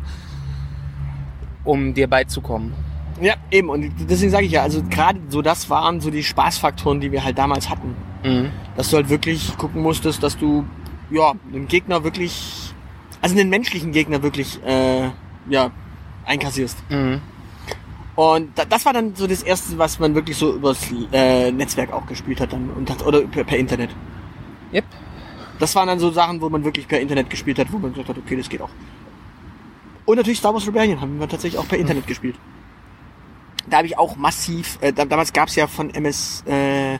um dir beizukommen. Ja, eben. Und deswegen sage ich ja, also gerade so das waren so die Spaßfaktoren, die wir halt damals hatten. Mhm. Dass du halt wirklich gucken musstest, dass du ja den Gegner wirklich, also den menschlichen Gegner wirklich äh, ja einkassierst. Mhm. Und da, das war dann so das erste, was man wirklich so übers äh, Netzwerk auch gespielt hat dann und hat, oder per, per Internet. Yep. Das waren dann so Sachen, wo man wirklich per Internet gespielt hat, wo man gesagt hat, okay, das geht auch. Und natürlich Star Wars Rebellion haben wir tatsächlich auch per Internet gespielt. Da habe ich auch massiv, äh, da, damals gab es ja von MS äh,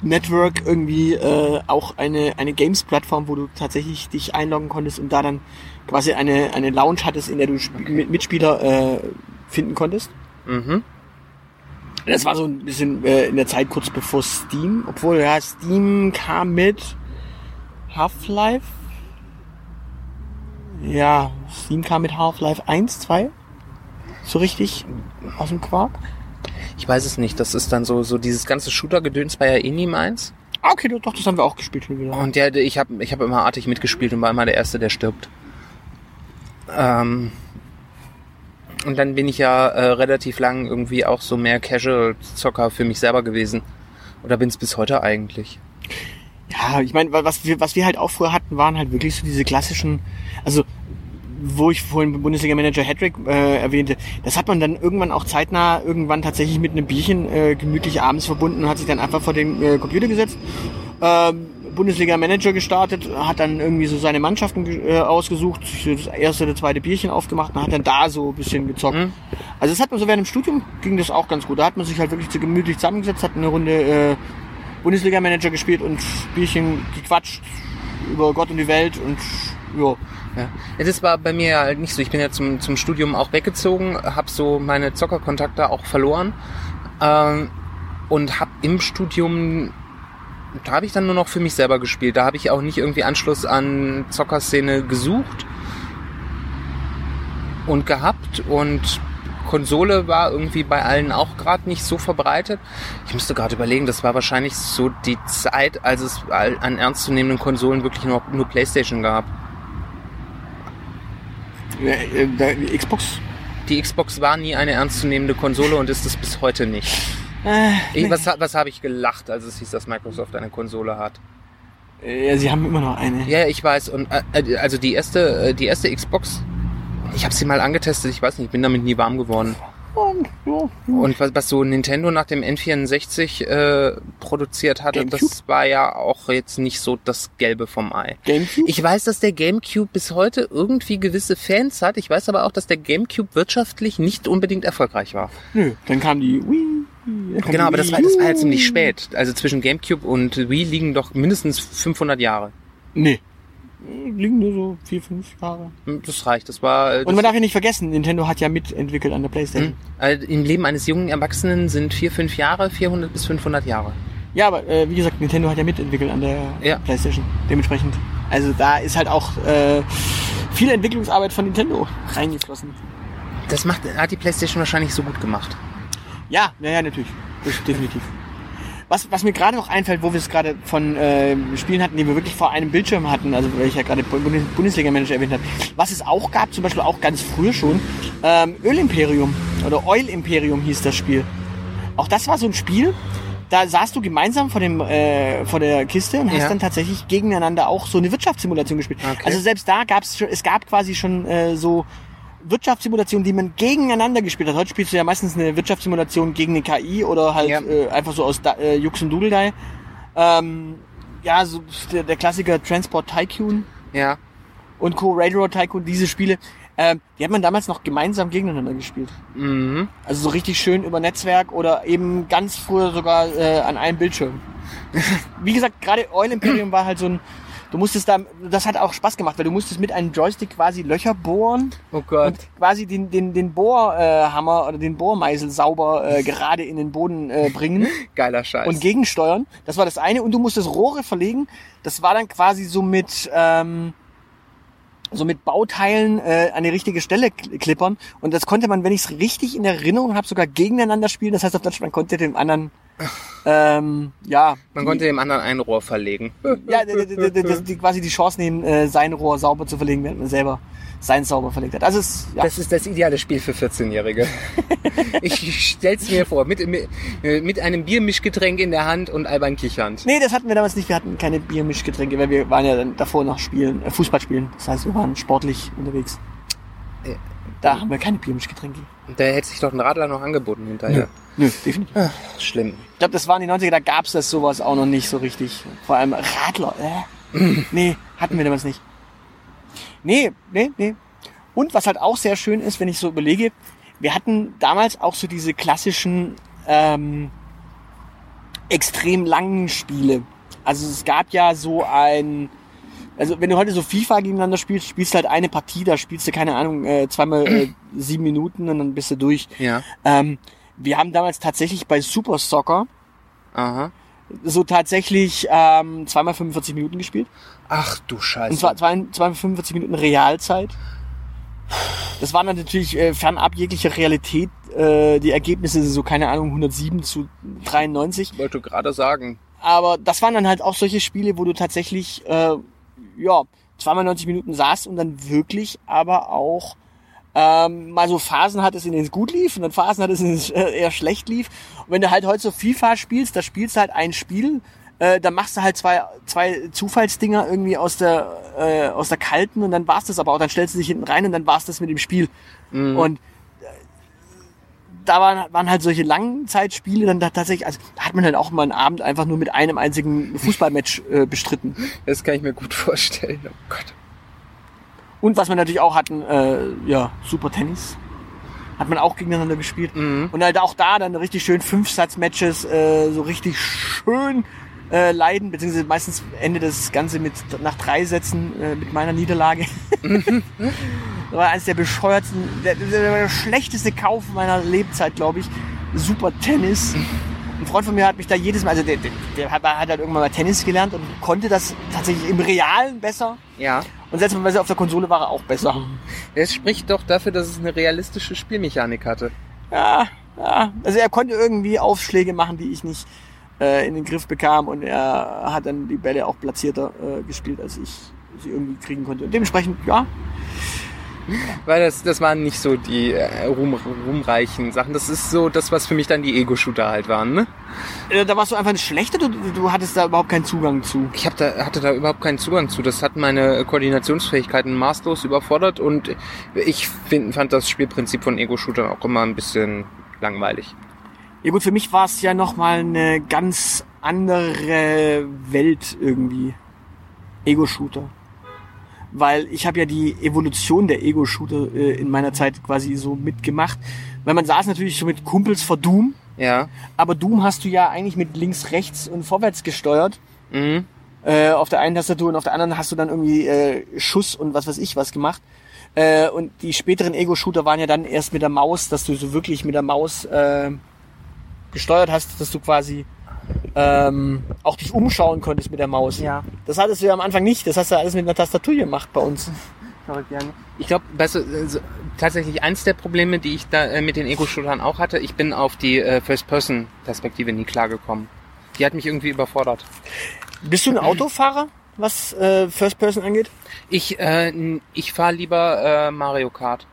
Network irgendwie äh, auch eine, eine Games-Plattform, wo du tatsächlich dich einloggen konntest und da dann quasi eine, eine Lounge hattest, in der du mit Mitspieler äh, finden konntest. Mhm. Das war so ein bisschen äh, in der Zeit kurz bevor Steam, obwohl ja Steam kam mit Half-Life. Ja, Steam kam mit Half-Life 1, 2. So richtig aus dem Quark. Ich weiß es nicht. Das ist dann so, so dieses ganze Shooter-Gedöns bei ja eh nie meins. Ah, okay, doch, das haben wir auch gespielt. Und der- ich habe ich hab immer artig mitgespielt und war immer der Erste, der stirbt. Ähm, und dann bin ich ja äh, relativ lang irgendwie auch so mehr Casual-Zocker für mich selber gewesen. Oder bin es bis heute eigentlich. Ja, ich meine, was wir, was wir halt auch früher hatten, waren halt wirklich so diese klassischen, also wo ich vorhin Bundesliga-Manager Hedrick äh, erwähnte, das hat man dann irgendwann auch zeitnah irgendwann tatsächlich mit einem Bierchen äh, gemütlich abends verbunden und hat sich dann einfach vor den äh, Computer gesetzt, ähm, Bundesliga-Manager gestartet, hat dann irgendwie so seine Mannschaften äh, ausgesucht, das erste oder zweite Bierchen aufgemacht und hat dann da so ein bisschen gezockt. Mhm. Also das hat man so während dem Studium ging das auch ganz gut. Da hat man sich halt wirklich so gemütlich zusammengesetzt, hat eine Runde äh, Bundesliga-Manager gespielt und Bierchen gequatscht über Gott und die Welt und ja. Ja. das war bei mir halt nicht so. Ich bin ja zum, zum Studium auch weggezogen, habe so meine Zockerkontakte auch verloren ähm, und habe im Studium, da habe ich dann nur noch für mich selber gespielt. Da habe ich auch nicht irgendwie Anschluss an Zockerszene gesucht und gehabt und Konsole war irgendwie bei allen auch gerade nicht so verbreitet. Ich müsste gerade überlegen, das war wahrscheinlich so die Zeit, als es an ernstzunehmenden Konsolen wirklich nur, nur Playstation gab. Äh, die Xbox. Die Xbox war nie eine ernstzunehmende Konsole und ist es bis heute nicht. Äh, Ich, was was habe ich gelacht, als es hieß, dass Microsoft eine Konsole hat? äh, sie haben immer noch eine. Ja, ich weiß. Und äh, also die erste, die erste Xbox, ich habe sie mal angetestet. Ich weiß nicht, ich bin damit nie warm geworden. Und, was, was so Nintendo nach dem N64 äh, produziert hatte, Gamecube? das war ja auch jetzt nicht so das Gelbe vom Ei. Gamecube? Ich weiß, dass der GameCube bis heute irgendwie gewisse Fans hat. Ich weiß aber auch, dass der GameCube wirtschaftlich nicht unbedingt erfolgreich war. Nö, dann kam die Wii. Genau, aber das war, das war ja U. ziemlich spät. Also zwischen GameCube und Wii liegen doch mindestens 500 Jahre. Nee. Liegen nur so vier, fünf Jahre. Hm, Das reicht. Das war äh, Und das, man darf ja nicht vergessen, Nintendo hat ja mitentwickelt an der Playstation. hm, also im Leben eines jungen Erwachsenen sind vier, fünf Jahre, 400 bis 500 Jahre. Ja, aber äh, wie gesagt, Nintendo hat ja mitentwickelt an der Ja. Playstation. Dementsprechend. Also da ist halt auch äh, viel Entwicklungsarbeit von Nintendo reingeflossen. Das macht, hat die Playstation wahrscheinlich so gut gemacht. Ja, ja, ja, natürlich. Das definitiv. Was, was mir gerade noch einfällt, wo wir es gerade von äh, Spielen hatten, die wir wirklich vor einem Bildschirm hatten, also weil ich ja gerade Bundes- Bundesliga-Manager erwähnt habe, was es auch gab, zum Beispiel auch ganz früher schon, ähm, Ölimperium oder Oil Imperium hieß das Spiel. Auch das war so ein Spiel, da saßt du gemeinsam vor, dem, äh, vor der Kiste und hast Ja. dann tatsächlich gegeneinander auch so eine Wirtschaftssimulation gespielt. Okay. Also selbst da gab es schon, es gab quasi schon äh, so Wirtschaftssimulationen, die man gegeneinander gespielt hat. Heute spielst du ja meistens eine Wirtschaftssimulation gegen eine KI oder halt Ja. äh, einfach so aus da, äh, Jux und Doodledei. Ähm, ja, so der, der Klassiker Transport Tycoon Ja. und Co. Railroad Tycoon, diese Spiele, ähm, die hat man damals noch gemeinsam gegeneinander gespielt. Mhm. Also so richtig schön über Netzwerk oder eben ganz früher sogar äh, an einem Bildschirm. Wie gesagt, gerade Oil Imperium war halt so ein, du musstest da, das hat auch Spaß gemacht, weil du musstest mit einem Joystick quasi Löcher bohren Oh Gott. und quasi den, den, den Bohrhammer äh, oder den Bohrmeisel sauber äh, gerade in den Boden äh, bringen Geiler Scheiß. und gegensteuern. Das war das eine. Und du musstest Rohre verlegen. Das war dann quasi so mit, ähm, so mit Bauteilen äh, an die richtige Stelle kl- klippern. Und das konnte man, wenn ich es richtig in Erinnerung habe, sogar gegeneinander spielen. Das heißt auf Deutsch, man konnte dem anderen, ähm, ja, Man konnte dem anderen ein Rohr verlegen. ja, die, quasi die Chance nehmen, äh, sein Rohr sauber zu verlegen, während man selber sein sauber verlegt hat. Also es, ja, Das ist das ideale Spiel für 14-Jährige. ich stell's mir vor, mit, mit, mit einem Biermischgetränk in der Hand und albern kichernd. Nee, das hatten wir damals nicht. Wir hatten keine Biermischgetränke, weil wir waren ja dann davor noch spielen, äh, Fußball spielen. Das heißt, wir waren sportlich unterwegs. Äh, Da haben wir keine Biermischgetränke. Da hätte sich doch ein Radler noch angeboten hinterher. Nö, definitiv. Ach, schlimm. Ich glaube, das waren die 90er, da gab's das sowas auch noch nicht so richtig. Vor allem Radler, äh? nee, hatten wir damals nicht. Nee, nee, nee. Und was halt auch sehr schön ist, wenn ich so überlege, wir hatten damals auch so diese klassischen ähm, extrem langen Spiele. Also es gab ja so ein, also wenn du heute so FIFA gegeneinander spielst, spielst du halt eine Partie, da spielst du keine Ahnung äh, zweimal äh, sieben Minuten und dann bist du durch. Ja. Ähm, wir haben damals tatsächlich bei Super Soccer Aha. So tatsächlich ähm, zweimal 45 Minuten gespielt. Ach du Scheiße. Und zwar zwei- zweimal 45 Minuten Realzeit. Das waren dann natürlich äh, fernab jeglicher Realität. Äh, die Ergebnisse sind so, keine Ahnung, 107 zu 93. wollte gerade sagen. Aber das waren dann halt auch solche Spiele, wo du tatsächlich, äh, ja, zweimal 90 Minuten saßt und dann wirklich aber auch ähm, mal so Phasen hattest, in denen es gut lief und dann Phasen hattest, in denen es äh, eher schlecht lief. Und wenn du halt heute so FIFA spielst, da spielst du halt ein Spiel, äh, dann machst du halt zwei, zwei Zufallsdinger irgendwie aus der, äh, aus der kalten und dann war's das aber auch. Dann stellst du dich hinten rein und dann war's das mit dem Spiel. Und äh, da waren, waren halt solche Langzeitspiele dann da tatsächlich, also da hat man halt auch mal einen Abend einfach nur mit einem einzigen Fußballmatch äh, bestritten. Das kann ich mir gut vorstellen. Oh Gott. Und was wir natürlich auch hatten, äh, ja, Super Tennis. Hat man auch gegeneinander gespielt. Mhm. Und halt auch da dann richtig schön Fünfsatz-Matches, äh, so richtig schön äh, leiden, beziehungsweise meistens endet das Ganze mit nach drei Sätzen äh, mit meiner Niederlage. das war eines der bescheuertsten, der, der, der schlechteste Kauf meiner Lebzeit, glaube ich. Super Tennis. Ein Freund von mir hat mich da jedes Mal, also der, der, der hat, halt irgendwann mal Tennis gelernt und konnte das tatsächlich im Realen besser. Ja. Und seltsamerweise auf der Konsole war er auch besser. Es spricht doch dafür, dass es eine realistische Spielmechanik hatte. Ja, ja. Also er konnte irgendwie Aufschläge machen, die ich nicht äh, in den Griff bekam und er hat dann die Bälle auch platzierter äh, gespielt, als ich sie irgendwie kriegen konnte. Und dementsprechend, ja, Weil das, das waren nicht so die äh, ruhm, ruhmreichen Sachen. Das ist so das, was für mich dann die Ego-Shooter halt waren, ne? äh, da warst du einfach ein schlechter, du, du hattest da überhaupt keinen Zugang zu. Ich hab da, hatte da überhaupt keinen Zugang zu. Das hat meine Koordinationsfähigkeiten maßlos überfordert und ich find, fand das Spielprinzip von Ego-Shootern auch immer ein bisschen langweilig. Ja gut, für mich war es ja nochmal eine ganz andere Welt irgendwie. Ego-Shooter. Weil ich habe ja die Evolution der Ego-Shooter äh, in meiner Zeit quasi so mitgemacht. Weil man saß natürlich so mit Kumpels vor Doom, Ja. aber Doom hast du ja eigentlich mit links, rechts und vorwärts gesteuert. Mhm. Äh, auf der einen Tastatur und auf der anderen hast du dann irgendwie äh, Schuss und was weiß ich was gemacht. Äh, und die späteren Ego-Shooter waren ja dann erst mit der Maus, dass du so wirklich mit der Maus äh, gesteuert hast, dass du quasi ähm, auch dich umschauen konntest mit der Maus. Ja. Das hattest du ja am Anfang nicht. Das hast du alles mit einer Tastatur gemacht bei uns. Ich glaube, weißt du, äh, so, tatsächlich eins der Probleme, die ich da äh, mit den Ego-Shootern auch hatte, ich bin auf die äh, First-Person-Perspektive nie klargekommen. Die hat mich irgendwie überfordert. Bist du ein Autofahrer, was äh, First Person angeht? Ich, äh, ich fahre lieber äh, Mario Kart.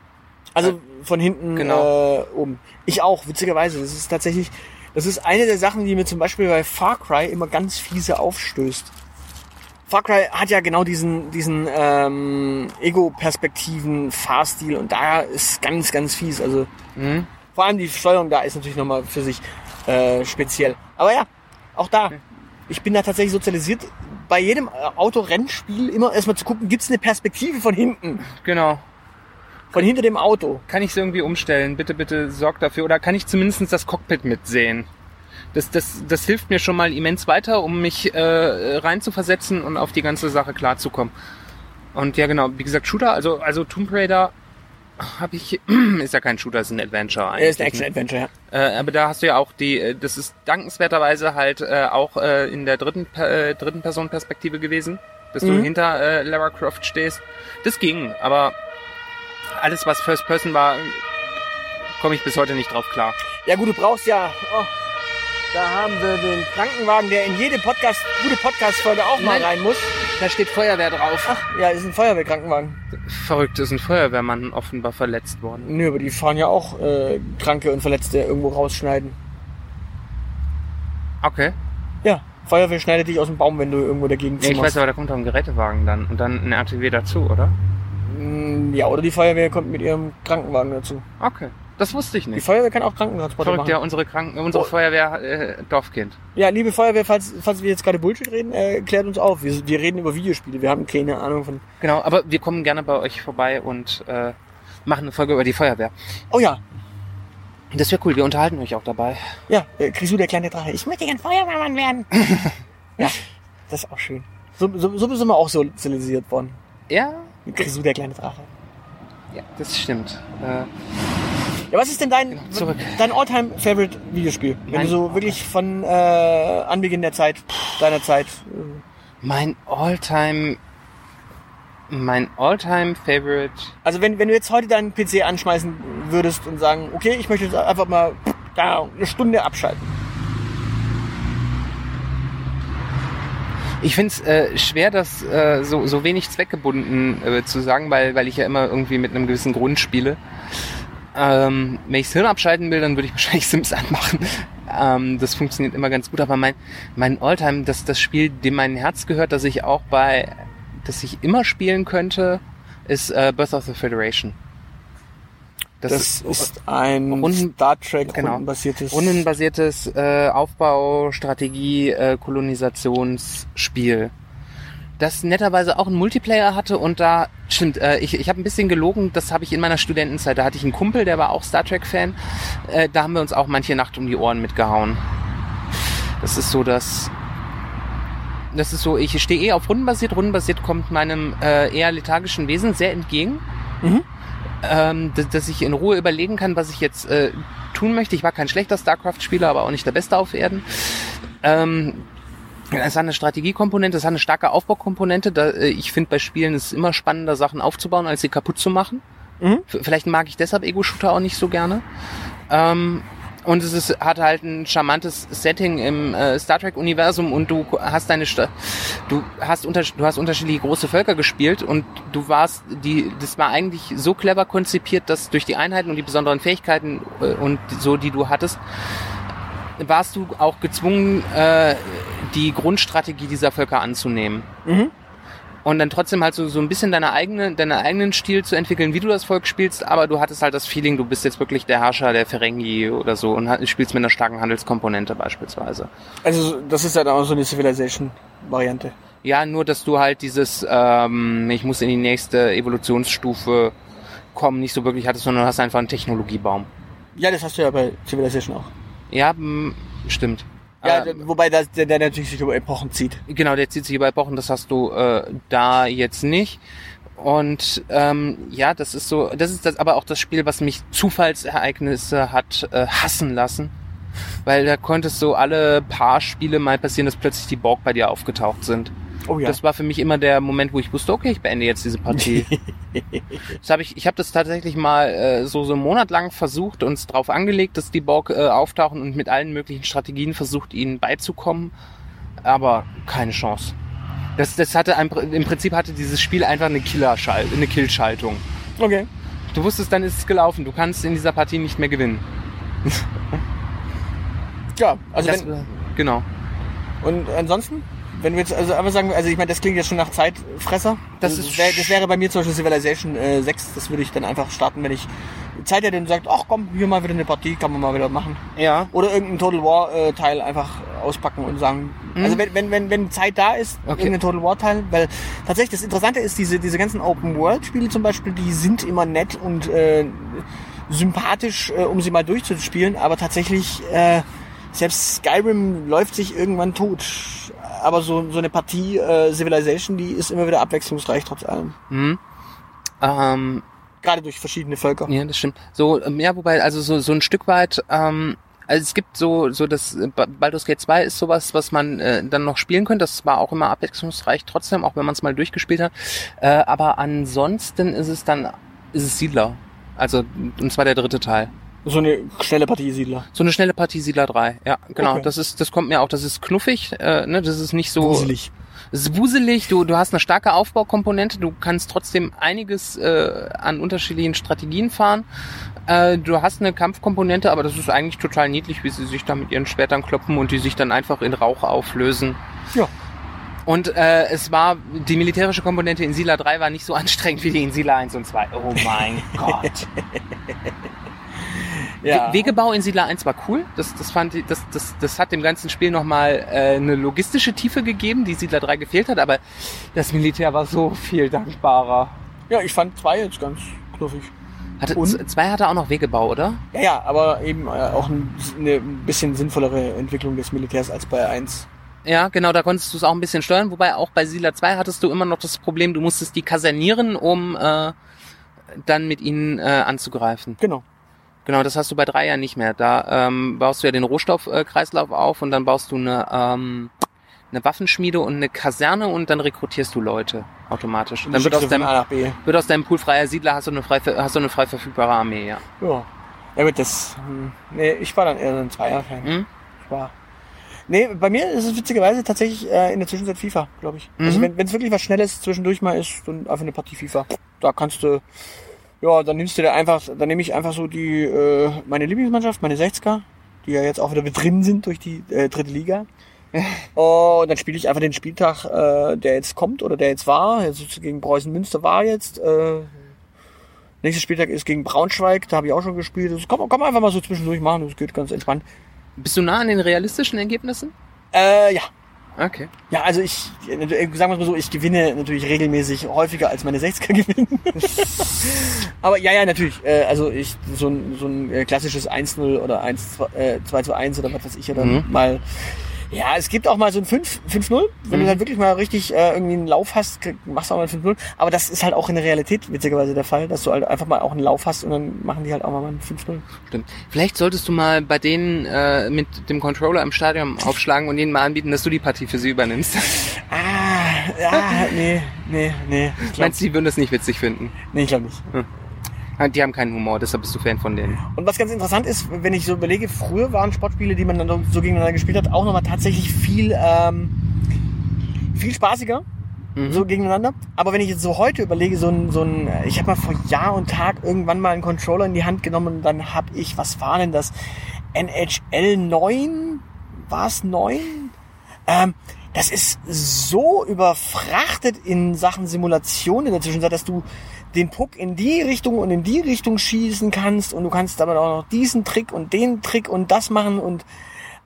Also von hinten genau. äh, oben. Ich auch, witzigerweise. Das ist tatsächlich, das ist eine der Sachen, die mir zum Beispiel bei Far Cry immer ganz fiese aufstößt. Far Cry hat ja genau diesen, diesen ähm, Ego-Perspektiven-Fahrstil und da ist ganz, ganz fies. Also Mhm. vor allem die Steuerung da ist natürlich nochmal für sich äh, speziell. Aber ja, auch da. Ich bin da tatsächlich sozialisiert, bei jedem äh, Autorennspiel immer erstmal zu gucken, gibt's eine Perspektive von hinten, Genau. Von hinter dem Auto. Kann ich es irgendwie umstellen? Bitte, bitte sorg dafür. Oder kann ich zumindest das Cockpit mitsehen? Das, das, das hilft mir schon mal immens weiter, um mich äh, reinzuversetzen und auf die ganze Sache klarzukommen. Und ja, genau, wie gesagt, Shooter, also, also Tomb Raider habe ich, ist ja kein Shooter, ist ein Adventure eigentlich. Ist ein ne? Action-Adventure, ja. Äh, aber da hast du ja auch die, äh, das ist dankenswerterweise halt äh, auch äh, in der dritten, äh, dritten Person-Perspektive gewesen, dass du Mhm. hinter äh, Lara Croft stehst. Das ging, aber alles, was First Person war, komme ich bis heute nicht drauf klar. Ja gut, du brauchst ja. Oh, da haben wir den Krankenwagen, der in jede Podcast, gute Podcast-Folge auch mal Nein. rein muss. Da steht Feuerwehr drauf. Ach, ja, ist ein Feuerwehrkrankenwagen. Verrückt, ist ein Feuerwehrmann offenbar verletzt worden. Nö, aber die fahren ja auch äh, Kranke und Verletzte irgendwo rausschneiden. Okay. Ja, Feuerwehr schneidet dich aus dem Baum, wenn du irgendwo dagegen Ja, ich weiß, aber da kommt doch ein Gerätewagen dann und dann ein RTW dazu, oder? Mm, Ja, oder die Feuerwehr kommt mit ihrem Krankenwagen dazu. Okay. Das wusste ich Die nicht. Feuerwehr kann auch Krankentransporte Verrückt, machen. ja, unsere Kranken, unsere Oh. Feuerwehr äh, Dorfkind. Ja, liebe Feuerwehr, falls, falls wir jetzt gerade Bullshit reden, äh, klärt uns auf. Wir, wir reden über Videospiele. Wir haben keine Ahnung von. Genau, aber wir kommen gerne bei euch vorbei und äh, machen eine Folge über die Feuerwehr. Oh ja, Das wäre cool, wir unterhalten euch auch dabei. ja, äh, Grisou, der kleine Drache. Ich möchte gern Feuerwehrmann werden. ja, das ist auch schön. So, so, so sind wir auch sozialisiert worden. Ja, Grisou, der kleine Drache. ja das stimmt. Äh, Ja, was ist denn dein, Zurück. dein all-time favorite Videospiel? Wenn Mein- du so wirklich von äh, Anbeginn der Zeit, deiner Zeit. Äh, mein Alltime, mein Alltime Favorite. also wenn, wenn du jetzt heute deinen PC anschmeißen würdest und sagen, okay, ich möchte jetzt einfach mal da eine Stunde abschalten. Ich finde es äh, schwer, das äh, so, so wenig zweckgebunden äh, zu sagen, weil, weil ich ja immer irgendwie mit einem gewissen Grund spiele. Ähm, wenn ich Hirn abschalten will, dann würde ich wahrscheinlich Sims anmachen. Ähm, das funktioniert immer ganz gut, aber mein, mein Alltime, das, das Spiel, dem mein Herz gehört, das ich auch bei, das ich immer spielen könnte, ist äh, Birth of the Federation. Das, ist ein Runden- Star Trek genau. rundenbasiertes. rundenbasiertes äh, Aufbau, Strategie, äh, Kolonisationsspiel. Das netterweise auch einen Multiplayer hatte und da stimmt, äh, ich, ich habe ein bisschen gelogen, das habe ich in meiner Studentenzeit. Da hatte ich einen Kumpel, der war auch Star Trek-Fan. Äh, da haben wir uns auch manche Nacht um die Ohren mitgehauen. Das ist so das. Das ist so, ich stehe eh auf rundenbasiert. Rundenbasiert kommt meinem äh, eher lethargischen Wesen sehr entgegen. Mhm. Ähm, dass, dass ich in Ruhe überlegen kann, was ich jetzt äh, tun möchte. Ich war kein schlechter StarCraft-Spieler, aber auch nicht der Beste auf Erden. Ähm, es hat eine Strategiekomponente, es hat eine starke Aufbaukomponente. Da, äh, ich finde bei Spielen ist es immer spannender, Sachen aufzubauen, als sie kaputt zu machen. Mhm. Vielleicht mag ich deshalb Ego-Shooter auch nicht so gerne. Ähm, und es ist, hat halt ein charmantes Setting im äh, Star Trek-Universum und du hast deine Sta du hast unter du hast unterschiedliche große Völker gespielt und du warst die das war eigentlich so clever konzipiert, dass durch die Einheiten und die besonderen Fähigkeiten äh, und so die du hattest warst du auch gezwungen äh, die Grundstrategie dieser Völker anzunehmen Mhm. Und dann trotzdem halt so, so ein bisschen deine eigene, deinen eigenen Stil zu entwickeln, wie du das Volk spielst, aber du hattest halt das Feeling, du bist jetzt wirklich der Herrscher der Ferengi oder so und hat- spielst mit einer starken Handelskomponente beispielsweise. Also das ist ja dann auch so eine Civilization-Variante. Ja, nur dass du halt dieses, ähm, ich muss in die nächste Evolutionsstufe kommen, nicht so wirklich hattest, sondern du hast einfach einen Technologiebaum. Ja, das hast du ja bei Civilization auch. Ja, stimmt. Ja, Äh, wobei das, der, der natürlich sich über Epochen zieht. Genau, der zieht sich über Epochen, das hast du äh, da jetzt nicht. Und ähm, ja, das ist so, das ist das aber auch das Spiel, was mich Zufallsereignisse hat äh, hassen lassen. weil da konntest du alle paar Spiele mal passieren, dass plötzlich die Borg bei dir aufgetaucht sind. Oh ja. Das war für mich immer der Moment, wo ich wusste, okay, ich beende jetzt diese Partie. das hab ich ich habe das tatsächlich mal äh, so so einen Monat lang versucht, uns drauf angelegt, dass die Borg äh, auftauchen und mit allen möglichen Strategien versucht, ihnen beizukommen, aber keine Chance. Das, das hatte ein, im Prinzip hatte dieses Spiel einfach eine Killerschalt, eine Killschaltung. okay. Du wusstest, dann ist es gelaufen. Du kannst in dieser Partie nicht mehr gewinnen. Ja, also das, wenn, genau. und ansonsten? Wenn wir jetzt, also aber sagen, also ich meine, das klingt jetzt schon nach Zeitfresser. Das Also ist wär, das wäre bei mir zum Beispiel Civilization äh, 6, das würde ich dann einfach starten, wenn ich Zeit hätte und sagt, ach komm, hier mal wieder eine Partie, kann man mal wieder machen. Ja. Oder irgendein Total War äh, Teil einfach auspacken und sagen, also wenn, wenn, wenn, wenn Zeit da ist, Mhm. Okay. irgendein Total War Teil, weil tatsächlich das Interessante ist, diese, diese ganzen Open World Spiele zum Beispiel, die sind immer nett und äh, sympathisch, äh, um sie mal durchzuspielen, aber tatsächlich, äh, selbst Skyrim läuft sich irgendwann tot. Aber so, so eine Partie äh, Civilization, die ist immer wieder abwechslungsreich trotz allem. Mhm. Ähm, Gerade durch verschiedene Völker. Ja, das stimmt. So, ähm, ja, wobei, also so, so ein Stück weit, ähm, also es gibt so, so das äh, Ba- Baldur's Gate 2 ist sowas, was man äh, dann noch spielen könnte. Das war auch immer abwechslungsreich trotzdem, auch wenn man es mal durchgespielt hat. Äh, aber ansonsten ist es dann, ist es Siedler. Also, und zwar der dritte Teil. So eine schnelle Partie Siedler. So eine schnelle Partie Siedler 3. Ja, genau. Okay. Das ist, das kommt mir auch, das ist knuffig, äh, ne, das ist nicht so. Gruselig. Es ist wuselig, du, du hast eine starke Aufbaukomponente, du kannst trotzdem einiges äh, an unterschiedlichen Strategien fahren. Äh, du hast eine Kampfkomponente, aber das ist eigentlich total niedlich, wie sie sich da mit ihren Schwertern kloppen und die sich dann einfach in Rauch auflösen. Ja. Und äh, es war, die militärische Komponente in Sila 3 war nicht so anstrengend wie die in Sila 1 und 2. Oh mein Gott. Ja. We- Wegebau in Siedler 1 war cool. Das, das, fand ich, das, das, das hat dem ganzen Spiel nochmal äh, eine logistische Tiefe gegeben, die Siedler 3 gefehlt hat, aber das Militär war so viel dankbarer. ja, ich fand zwei jetzt ganz knuffig. Hatte, Und? zwei hatte auch noch Wegebau, oder? Ja, ja, aber eben äh, auch ein, eine bisschen sinnvollere Entwicklung des Militärs als bei 1. Ja, genau, da konntest du es auch ein bisschen steuern, wobei auch bei Siedler 2 hattest du immer noch das Problem, du musstest die kasernieren, um äh, dann mit ihnen äh, anzugreifen. Genau. Genau, das hast du bei drei ja nicht mehr. Da ähm, baust du ja den Rohstoffkreislauf auf und dann baust du eine, ähm, eine Waffenschmiede und eine Kaserne und dann rekrutierst du Leute automatisch. Dann wird aus, deinem, wird aus deinem Pool freier Siedler hast du eine frei, hast du eine frei verfügbare Armee, ja. Ja. Ja gut, das. Hm, nee, ich war dann eher ein Zweier-Fan. Hm? Ich war. Nee, bei mir ist es witzigerweise tatsächlich äh, in der Zwischenzeit FIFA, glaube ich. Also Mhm. wenn es wirklich was Schnelles zwischendurch mal ist, dann einfach eine Partie FIFA. Da kannst du. Ja, dann nimmst du dir einfach, dann nehme ich einfach so die äh, meine Lieblingsmannschaft, meine 60er, die ja jetzt auch wieder mit drin sind durch die äh, dritte Liga. Und dann spiele ich einfach den Spieltag, äh, der jetzt kommt oder der jetzt war. Jetzt gegen Preußen Münster war jetzt. Äh, nächster Spieltag ist gegen Braunschweig, da habe ich auch schon gespielt. Das kann, kann man einfach mal so zwischendurch machen, das geht ganz entspannt. Bist du nah an den realistischen Ergebnissen? Äh, ja. Okay. Ja, also ich, äh, sagen wir mal so, ich gewinne natürlich regelmäßig häufiger als meine 60er gewinnen. Aber ja, ja, natürlich. Äh, also ich, so ein, so ein äh, klassisches 1-0 oder 1, äh, 2 zu 1 oder was weiß ich, oder Mhm. mal. Ja, es gibt auch mal so ein 5 5-0. Wenn Mhm. du dann wirklich mal richtig äh, irgendwie einen Lauf hast, machst du auch mal ein 5-0. Aber das ist halt auch in der Realität witzigerweise der Fall, dass du halt einfach mal auch einen Lauf hast und dann machen die halt auch mal ein 5-0. Stimmt. Vielleicht solltest du mal bei denen äh, mit dem Controller im Stadion aufschlagen und ihnen mal anbieten, dass du die Partie für sie übernimmst. Ah, ja, nee, nee, nee. Ich glaub, Meinst du, die würden das nicht witzig finden? nee, ich glaube nicht. Die haben keinen Humor, deshalb bist du Fan von denen. Und was ganz interessant ist, wenn ich so überlege, früher waren Sportspiele, die man dann so gegeneinander gespielt hat, auch nochmal tatsächlich viel, ähm, viel spaßiger. Mhm. So gegeneinander. Aber wenn ich jetzt so heute überlege, so ein, so ein, ich habe mal vor Jahr und Tag irgendwann mal einen Controller in die Hand genommen und dann habe ich, was war denn das? NHL 9? War es 9? Ähm, das ist so überfrachtet in Sachen Simulation in der Zwischenzeit, dass du den Puck in die Richtung und in die Richtung schießen kannst und du kannst aber auch noch diesen Trick und den Trick und das machen und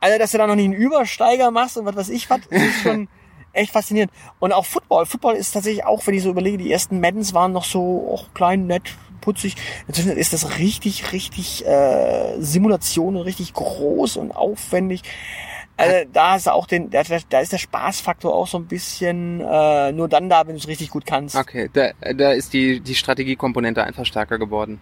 also, dass du da noch nicht einen Übersteiger machst und was weiß ich was, ist schon echt faszinierend. Und auch Football. Football ist tatsächlich auch, wenn ich so überlege, die ersten Maddens waren noch so auch klein, nett, putzig. Inzwischen ist das richtig, richtig äh, Simulation und richtig groß und aufwendig. Also da ist auch den, da, da ist der Spaßfaktor auch so ein bisschen äh, nur dann da, wenn du es richtig gut kannst. Okay, da, da ist die, die Strategiekomponente einfach stärker geworden.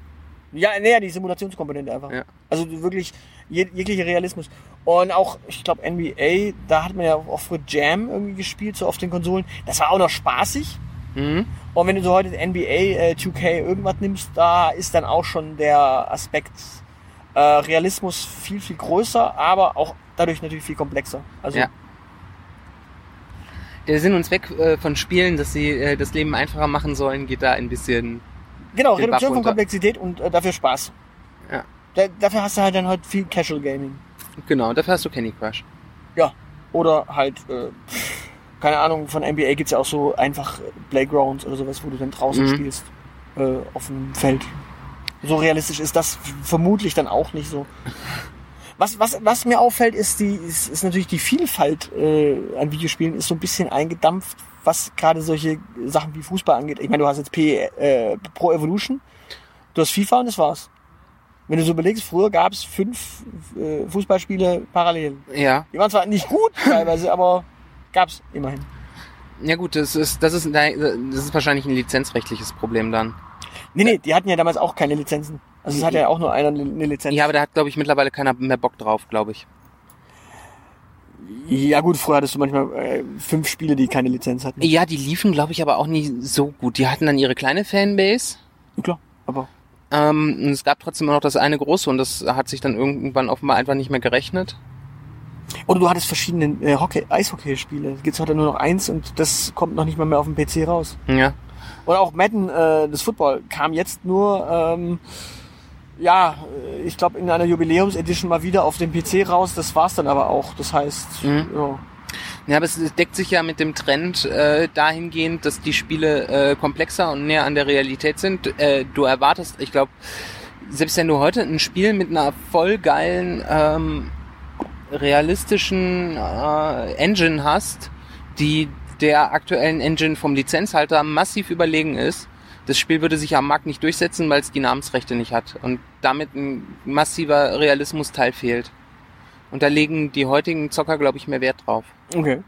Ja, naja, die Simulationskomponente einfach. Ja. Also wirklich jeg jeglicher Realismus. Und auch, ich glaube, NBA, da hat man ja auch für Jam irgendwie gespielt, so auf den Konsolen. Das war auch noch spaßig. Mhm. Und wenn du so heute NBA äh, 2K irgendwas nimmst, da ist dann auch schon der Aspekt äh, Realismus viel, viel größer, aber auch dadurch natürlich viel komplexer. Also Ja. Der Sinn und Zweck äh, von Spielen, dass sie äh, das Leben einfacher machen sollen, geht da ein bisschen. genau, Reduktion von. Komplexität und äh, dafür Spaß. Ja. Da, dafür hast du halt dann halt viel Casual Gaming. Genau, dafür hast du Candy Crush. Ja. Oder halt, äh, keine Ahnung, von NBA gibt's ja auch so einfach Playgrounds oder sowas, wo du dann draußen Mhm. spielst. Äh, auf dem Feld. So realistisch ist das vermutlich dann auch nicht so. Was, was, was mir auffällt, ist, die, ist, ist natürlich die Vielfalt äh, an Videospielen ist so ein bisschen eingedampft, was gerade solche Sachen wie Fußball angeht. Ich meine, du hast jetzt P, äh, Pro Evolution, du hast FIFA und das war's. Wenn du so überlegst, früher gab es fünf äh, Fußballspiele parallel. Ja. Die waren zwar nicht gut teilweise, aber gab's immerhin. Ja gut, das ist, das ist, das ist wahrscheinlich ein lizenzrechtliches Problem dann. Nee, nee, die hatten ja damals auch keine Lizenzen. Also es hat ja auch nur einer eine Lizenz. Ja, aber da hat, glaube ich, mittlerweile keiner mehr Bock drauf, glaube ich. Ja gut, früher hattest du manchmal äh, fünf Spiele, die keine Lizenz hatten. Ja, die liefen, glaube ich, aber auch nie so gut. Die hatten dann ihre kleine Fanbase. Ja, klar, aber Ähm, und es gab trotzdem immer noch das eine große und das hat sich dann irgendwann offenbar einfach nicht mehr gerechnet. Oder du hattest verschiedene äh, Hockey, Eishockey-Spiele. Es gibt heute nur noch eins und das kommt noch nicht mal mehr auf dem PC raus. Ja. Oder auch Madden, äh, das Football, kam jetzt nur, ähm, ja, äh, ich glaube in einer Jubiläumsedition mal wieder auf dem PC raus. Das war's dann aber auch. Das heißt, Mhm. ja. Ja, aber es deckt sich ja mit dem Trend äh, dahingehend, dass die Spiele äh, komplexer und näher an der Realität sind. Äh, du erwartest, ich glaube, selbst wenn du heute ein Spiel mit einer voll geilen, ähm, realistischen äh, Engine hast, die der aktuellen Engine vom Lizenzhalter massiv überlegen ist, das Spiel würde sich am Markt nicht durchsetzen, weil es die Namensrechte nicht hat und damit ein massiver Realismusteil fehlt. Und da legen die heutigen Zocker, glaube ich, mehr Wert drauf. Okay.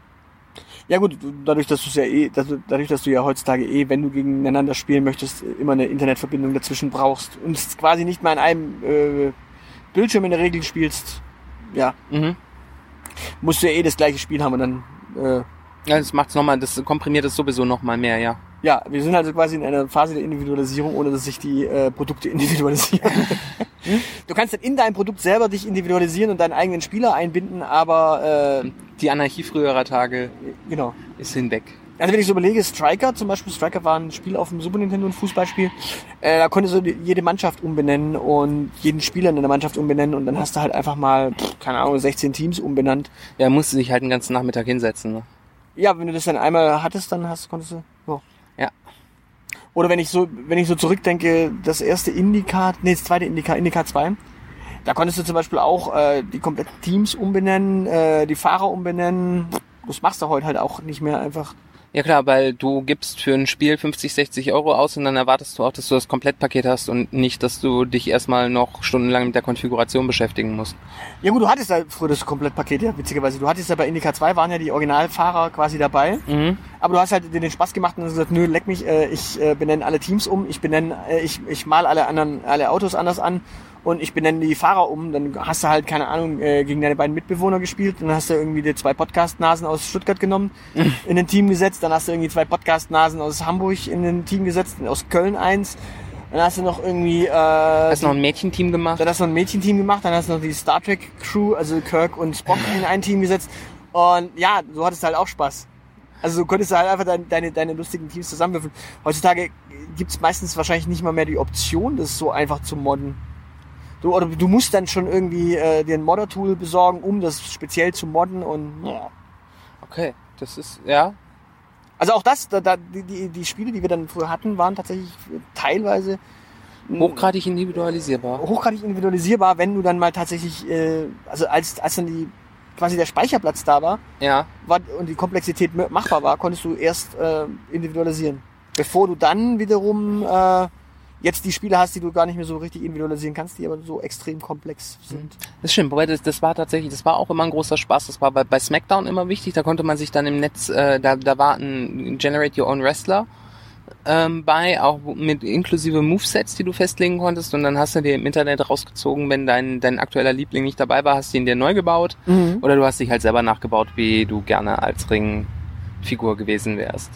Ja gut, du- dadurch, dass du ja eh, dadurch, dass du ja heutzutage eh, wenn du gegeneinander spielen möchtest, immer eine Internetverbindung dazwischen brauchst und es quasi nicht mal an einem äh, Bildschirm in der Regel spielst, ja, Mhm. musst du ja eh das gleiche Spiel haben und dann, äh, Ja, das macht's nochmal, das komprimiert es sowieso nochmal mehr, ja. Ja, wir sind also quasi in einer Phase der Individualisierung, ohne dass sich die äh, Produkte individualisieren. du kannst dann in deinem Produkt selber dich individualisieren und deinen eigenen Spieler einbinden, aber äh, Die Anarchie früherer Tage genau. ist hinweg. Also wenn ich so überlege, Striker zum Beispiel, Striker war ein Spiel auf dem Super Nintendo, ein Fußballspiel, äh, da konntest du jede Mannschaft umbenennen und jeden Spieler in der Mannschaft umbenennen und dann hast du halt einfach mal, keine Ahnung, 16 Teams umbenannt. Ja, musste sich halt den ganzen Nachmittag hinsetzen. Ne? Ja, wenn du das dann einmal hattest, dann hast, konntest du. Oder wenn ich so, wenn ich so zurückdenke, das erste Indica, nee, das zweite Indica, Indica 2, da konntest du zum Beispiel auch äh, die kompletten Teams umbenennen, äh, die Fahrer umbenennen. Das machst du heute halt auch nicht mehr einfach. Ja klar, weil du gibst für ein Spiel 50, 60 Euro aus und dann erwartest du auch, dass du das Komplettpaket hast und nicht, dass du dich erstmal noch stundenlang mit der Konfiguration beschäftigen musst. Ja gut, du hattest ja früher das Komplettpaket, ja, witzigerweise. Du hattest ja bei Indica 2 waren ja die Originalfahrer quasi dabei. Mhm. Aber du hast halt den Spaß gemacht und hast gesagt, nö, leck mich, äh, ich äh, benenne alle Teams um, ich benenne, äh, ich, ich mal alle anderen, alle Autos anders an und ich benenne die Fahrer um. Dann hast du halt, keine Ahnung, äh, gegen deine beiden Mitbewohner gespielt. Dann hast du irgendwie die zwei Podcast-Nasen aus Stuttgart genommen, in ein Team gesetzt. Dann hast du irgendwie zwei Podcast-Nasen aus Hamburg in ein Team gesetzt, aus Köln eins. Dann hast du noch irgendwie... Äh, Hast noch ein Mädchenteam gemacht? dann hast du noch ein Mädchenteam gemacht, dann hast du noch die Star Trek Crew, also Kirk und Spock in ein Team gesetzt. Und ja, so hattest du halt auch Spaß. Also du konntest halt einfach deine, deine, deine lustigen Teams zusammenwürfeln. Heutzutage gibt's meistens wahrscheinlich nicht mal mehr die Option, das so einfach zu modden. Du, oder du musst dann schon irgendwie äh, dir ein Modder-Tool besorgen, um das speziell zu modden und ja. Okay, das ist, ja. Also auch das, da, da, die, die, Spiele, die wir dann früher hatten, waren tatsächlich teilweise Hochgradig individualisierbar. hochgradig individualisierbar, wenn du dann mal tatsächlich, äh, also als, als dann die quasi der Speicherplatz da war, Ja. war und die Komplexität machbar war, konntest du erst äh, individualisieren. Bevor du dann wiederum äh, jetzt die Spiele hast, die du gar nicht mehr so richtig individualisieren kannst, die aber so extrem komplex sind. Das stimmt, wobei das, das war tatsächlich, das war auch immer ein großer Spaß. Das war bei, bei SmackDown immer wichtig. Da konnte man sich dann im Netz, äh, da, da war ein Generate Your Own Wrestler. ähm, bei, auch mit inklusive Movesets, die du festlegen konntest. Und dann hast du dir im Internet rausgezogen, wenn dein, dein aktueller Liebling nicht dabei war, hast du ihn dir neu gebaut. Mhm. Oder du hast dich halt selber nachgebaut, wie du gerne als Ringfigur gewesen wärst.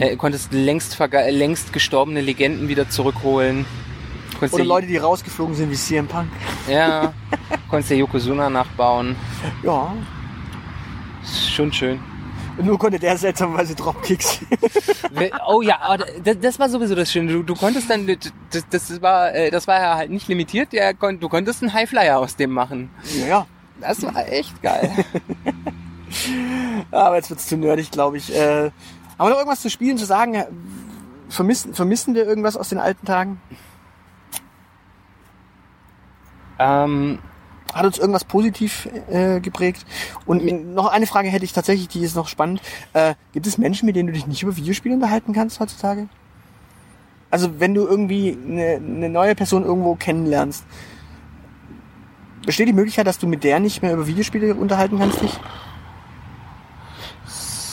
Äh, konntest längst, verga- längst gestorbene Legenden wieder zurückholen. Konntest Oder Leute, die rausgeflogen sind wie CM Punk. Ja, konntest dir Yokozuna nachbauen. Ja. Schon schön. Und nur konnte der seltsamerweise Dropkicks. Oh ja, aber das, war sowieso das Schöne. Du, du konntest dann, das, das war, äh, das war ja halt nicht limitiert. Der, du konntest einen Highflyer aus dem machen. ja, ja. Das war echt geil. Aber jetzt wird's zu nerdig, glaube ich. Äh, haben wir noch irgendwas zu spielen, zu sagen? Vermissen, vermissen wir irgendwas aus den alten Tagen? ähm, Hat uns irgendwas positiv äh, geprägt? Und noch eine Frage hätte ich tatsächlich, die ist noch spannend. Äh, gibt es Menschen, mit denen du dich nicht über Videospiele unterhalten kannst heutzutage? Also wenn du irgendwie eine, eine neue Person irgendwo kennenlernst, besteht die Möglichkeit, dass du mit der nicht mehr über Videospiele unterhalten kannst dich?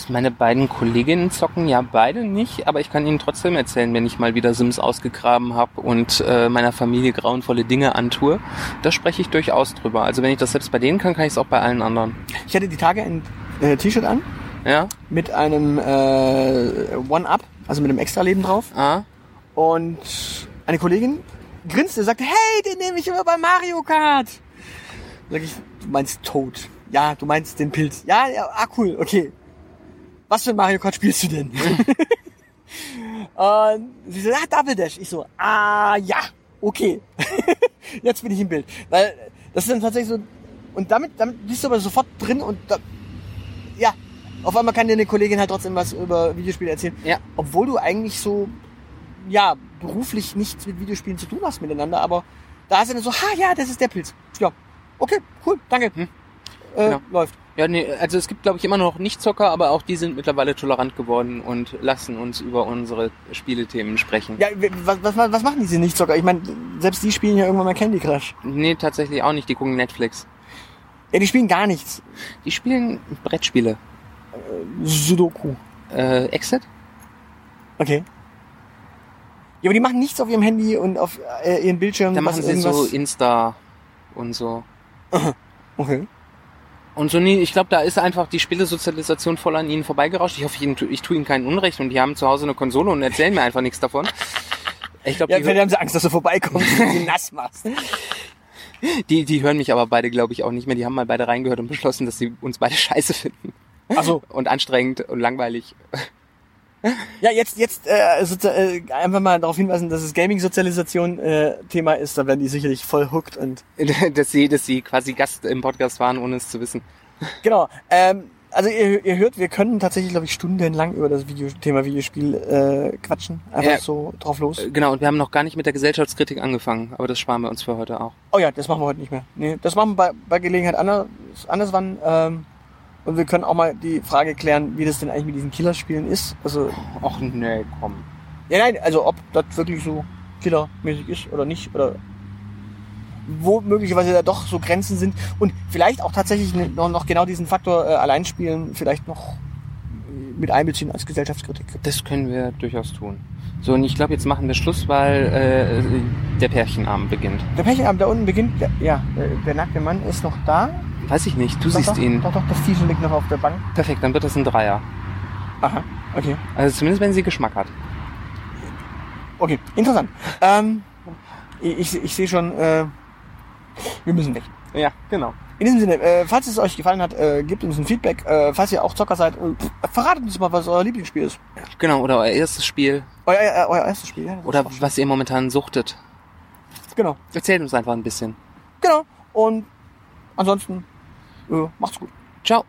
Meine beiden Kolleginnen zocken ja beide nicht, aber ich kann ihnen trotzdem erzählen, wenn ich mal wieder Sims ausgegraben habe und äh, meiner Familie grauenvolle Dinge antue. Da spreche ich durchaus drüber. Also wenn ich das selbst bei denen kann, kann ich es auch bei allen anderen. Ich hatte die Tage ein äh, T-Shirt an Ja? mit einem äh, One-Up, also mit einem Extra-Leben drauf. Ah? Und eine Kollegin grinste und sagte, hey, den nehme ich immer bei Mario Kart. Sag ich, du meinst Toad. Ja, du meinst den Pilz. Ja, ja, ah, cool, okay. Was für ein Mario Kart spielst du denn? und sie so, ah, Double Dash. Ich so, ah, ja, okay. Jetzt bin ich im Bild. Weil das ist dann tatsächlich so, und damit, damit bist du aber sofort drin und da, ja, auf einmal kann dir eine Kollegin halt trotzdem was über Videospiele erzählen. Ja. Obwohl du eigentlich so, ja, beruflich nichts mit Videospielen zu tun hast miteinander, aber da ist dann so, ha, ja, das ist der Pilz. Ja, okay, cool, danke. Hm. Äh, Genau. Läuft. Ja, nee, also es gibt, glaube ich, immer noch Nichtzocker, aber auch die sind mittlerweile tolerant geworden und lassen uns über unsere Spielethemen sprechen. Ja, was, was, was machen diese Nichtzocker? Ich meine, selbst die spielen ja irgendwann mal Candy Crush. Nee, tatsächlich auch nicht. Die gucken Netflix. Ja, die spielen gar nichts. Die spielen Brettspiele. Sudoku. Äh, Exit? Okay. Ja, aber die machen nichts auf ihrem Handy und auf äh, ihren Bildschirmen. Da machen sie so irgendwas- Insta und so. Okay. Und so nie, ich glaube, da ist einfach die Spielesozialisation voll an ihnen vorbeigerauscht. Ich hoffe, ich, tue ihnen kein Unrecht und die haben zu Hause eine Konsole und erzählen mir einfach nichts davon. Ich glaube, Ja, die, haben sie Angst, dass du vorbeikommst und sie nass machst. die, die hören mich aber beide, glaube ich, auch nicht mehr. Die haben mal beide reingehört und beschlossen, dass sie uns beide scheiße finden. Also Und anstrengend und langweilig. Ja, jetzt, jetzt äh, sozi- äh, einfach mal darauf hinweisen, dass es Gaming-Sozialisation äh, Thema ist. Da werden die sicherlich voll hooked und dass sie, dass sie quasi Gast im Podcast waren, ohne es zu wissen. genau. Ähm, also ihr, ihr hört, wir können tatsächlich, glaube ich, stundenlang über das Video Thema Videospiel äh, quatschen. Einfach Ja. so drauf los. Äh, Genau, und wir haben noch gar nicht mit der Gesellschaftskritik angefangen, aber das sparen wir uns für heute auch. Oh ja, das machen wir heute nicht mehr. Nee, das machen wir bei, bei Gelegenheit anders, anders wann. Ähm, und wir können auch mal die Frage klären, wie das denn eigentlich mit diesen Killerspielen ist. Also, Och nee, komm. ja nein, also ob das wirklich so killermäßig ist oder nicht. Oder wo möglicherweise da doch so Grenzen sind. Und vielleicht auch tatsächlich ne- noch, noch genau diesen Faktor äh, Alleinspielen vielleicht noch äh, mit einbeziehen als Gesellschaftskritik. Das können wir durchaus tun. So, und ich glaube, jetzt machen wir Schluss, weil äh, der Pärchenabend beginnt. Der Pärchenabend da unten beginnt, der, ja, der, der nackte Mann ist noch da. Weiß ich nicht, du Doch, siehst doch, ihn. Doch, doch, das T-Shirt liegt noch auf der Bank. Perfekt, dann wird das ein Dreier. Aha, okay. Also zumindest, wenn sie Geschmack hat. Okay, interessant. Ähm, ich ich, ich sehe schon, äh, wir müssen weg. Ja, genau. In diesem Sinne, äh, falls es euch gefallen hat, äh, gebt uns ein Feedback. Äh, falls ihr auch Zocker seid, äh, verratet uns mal, was euer Lieblingsspiel ist. Genau, oder euer erstes Spiel. Euer, äh, euer erstes Spiel. Ja, Oder was ihr momentan suchtet. Genau, Erzählt uns einfach ein bisschen. genau. Und ansonsten, äh, macht's gut. Ciao.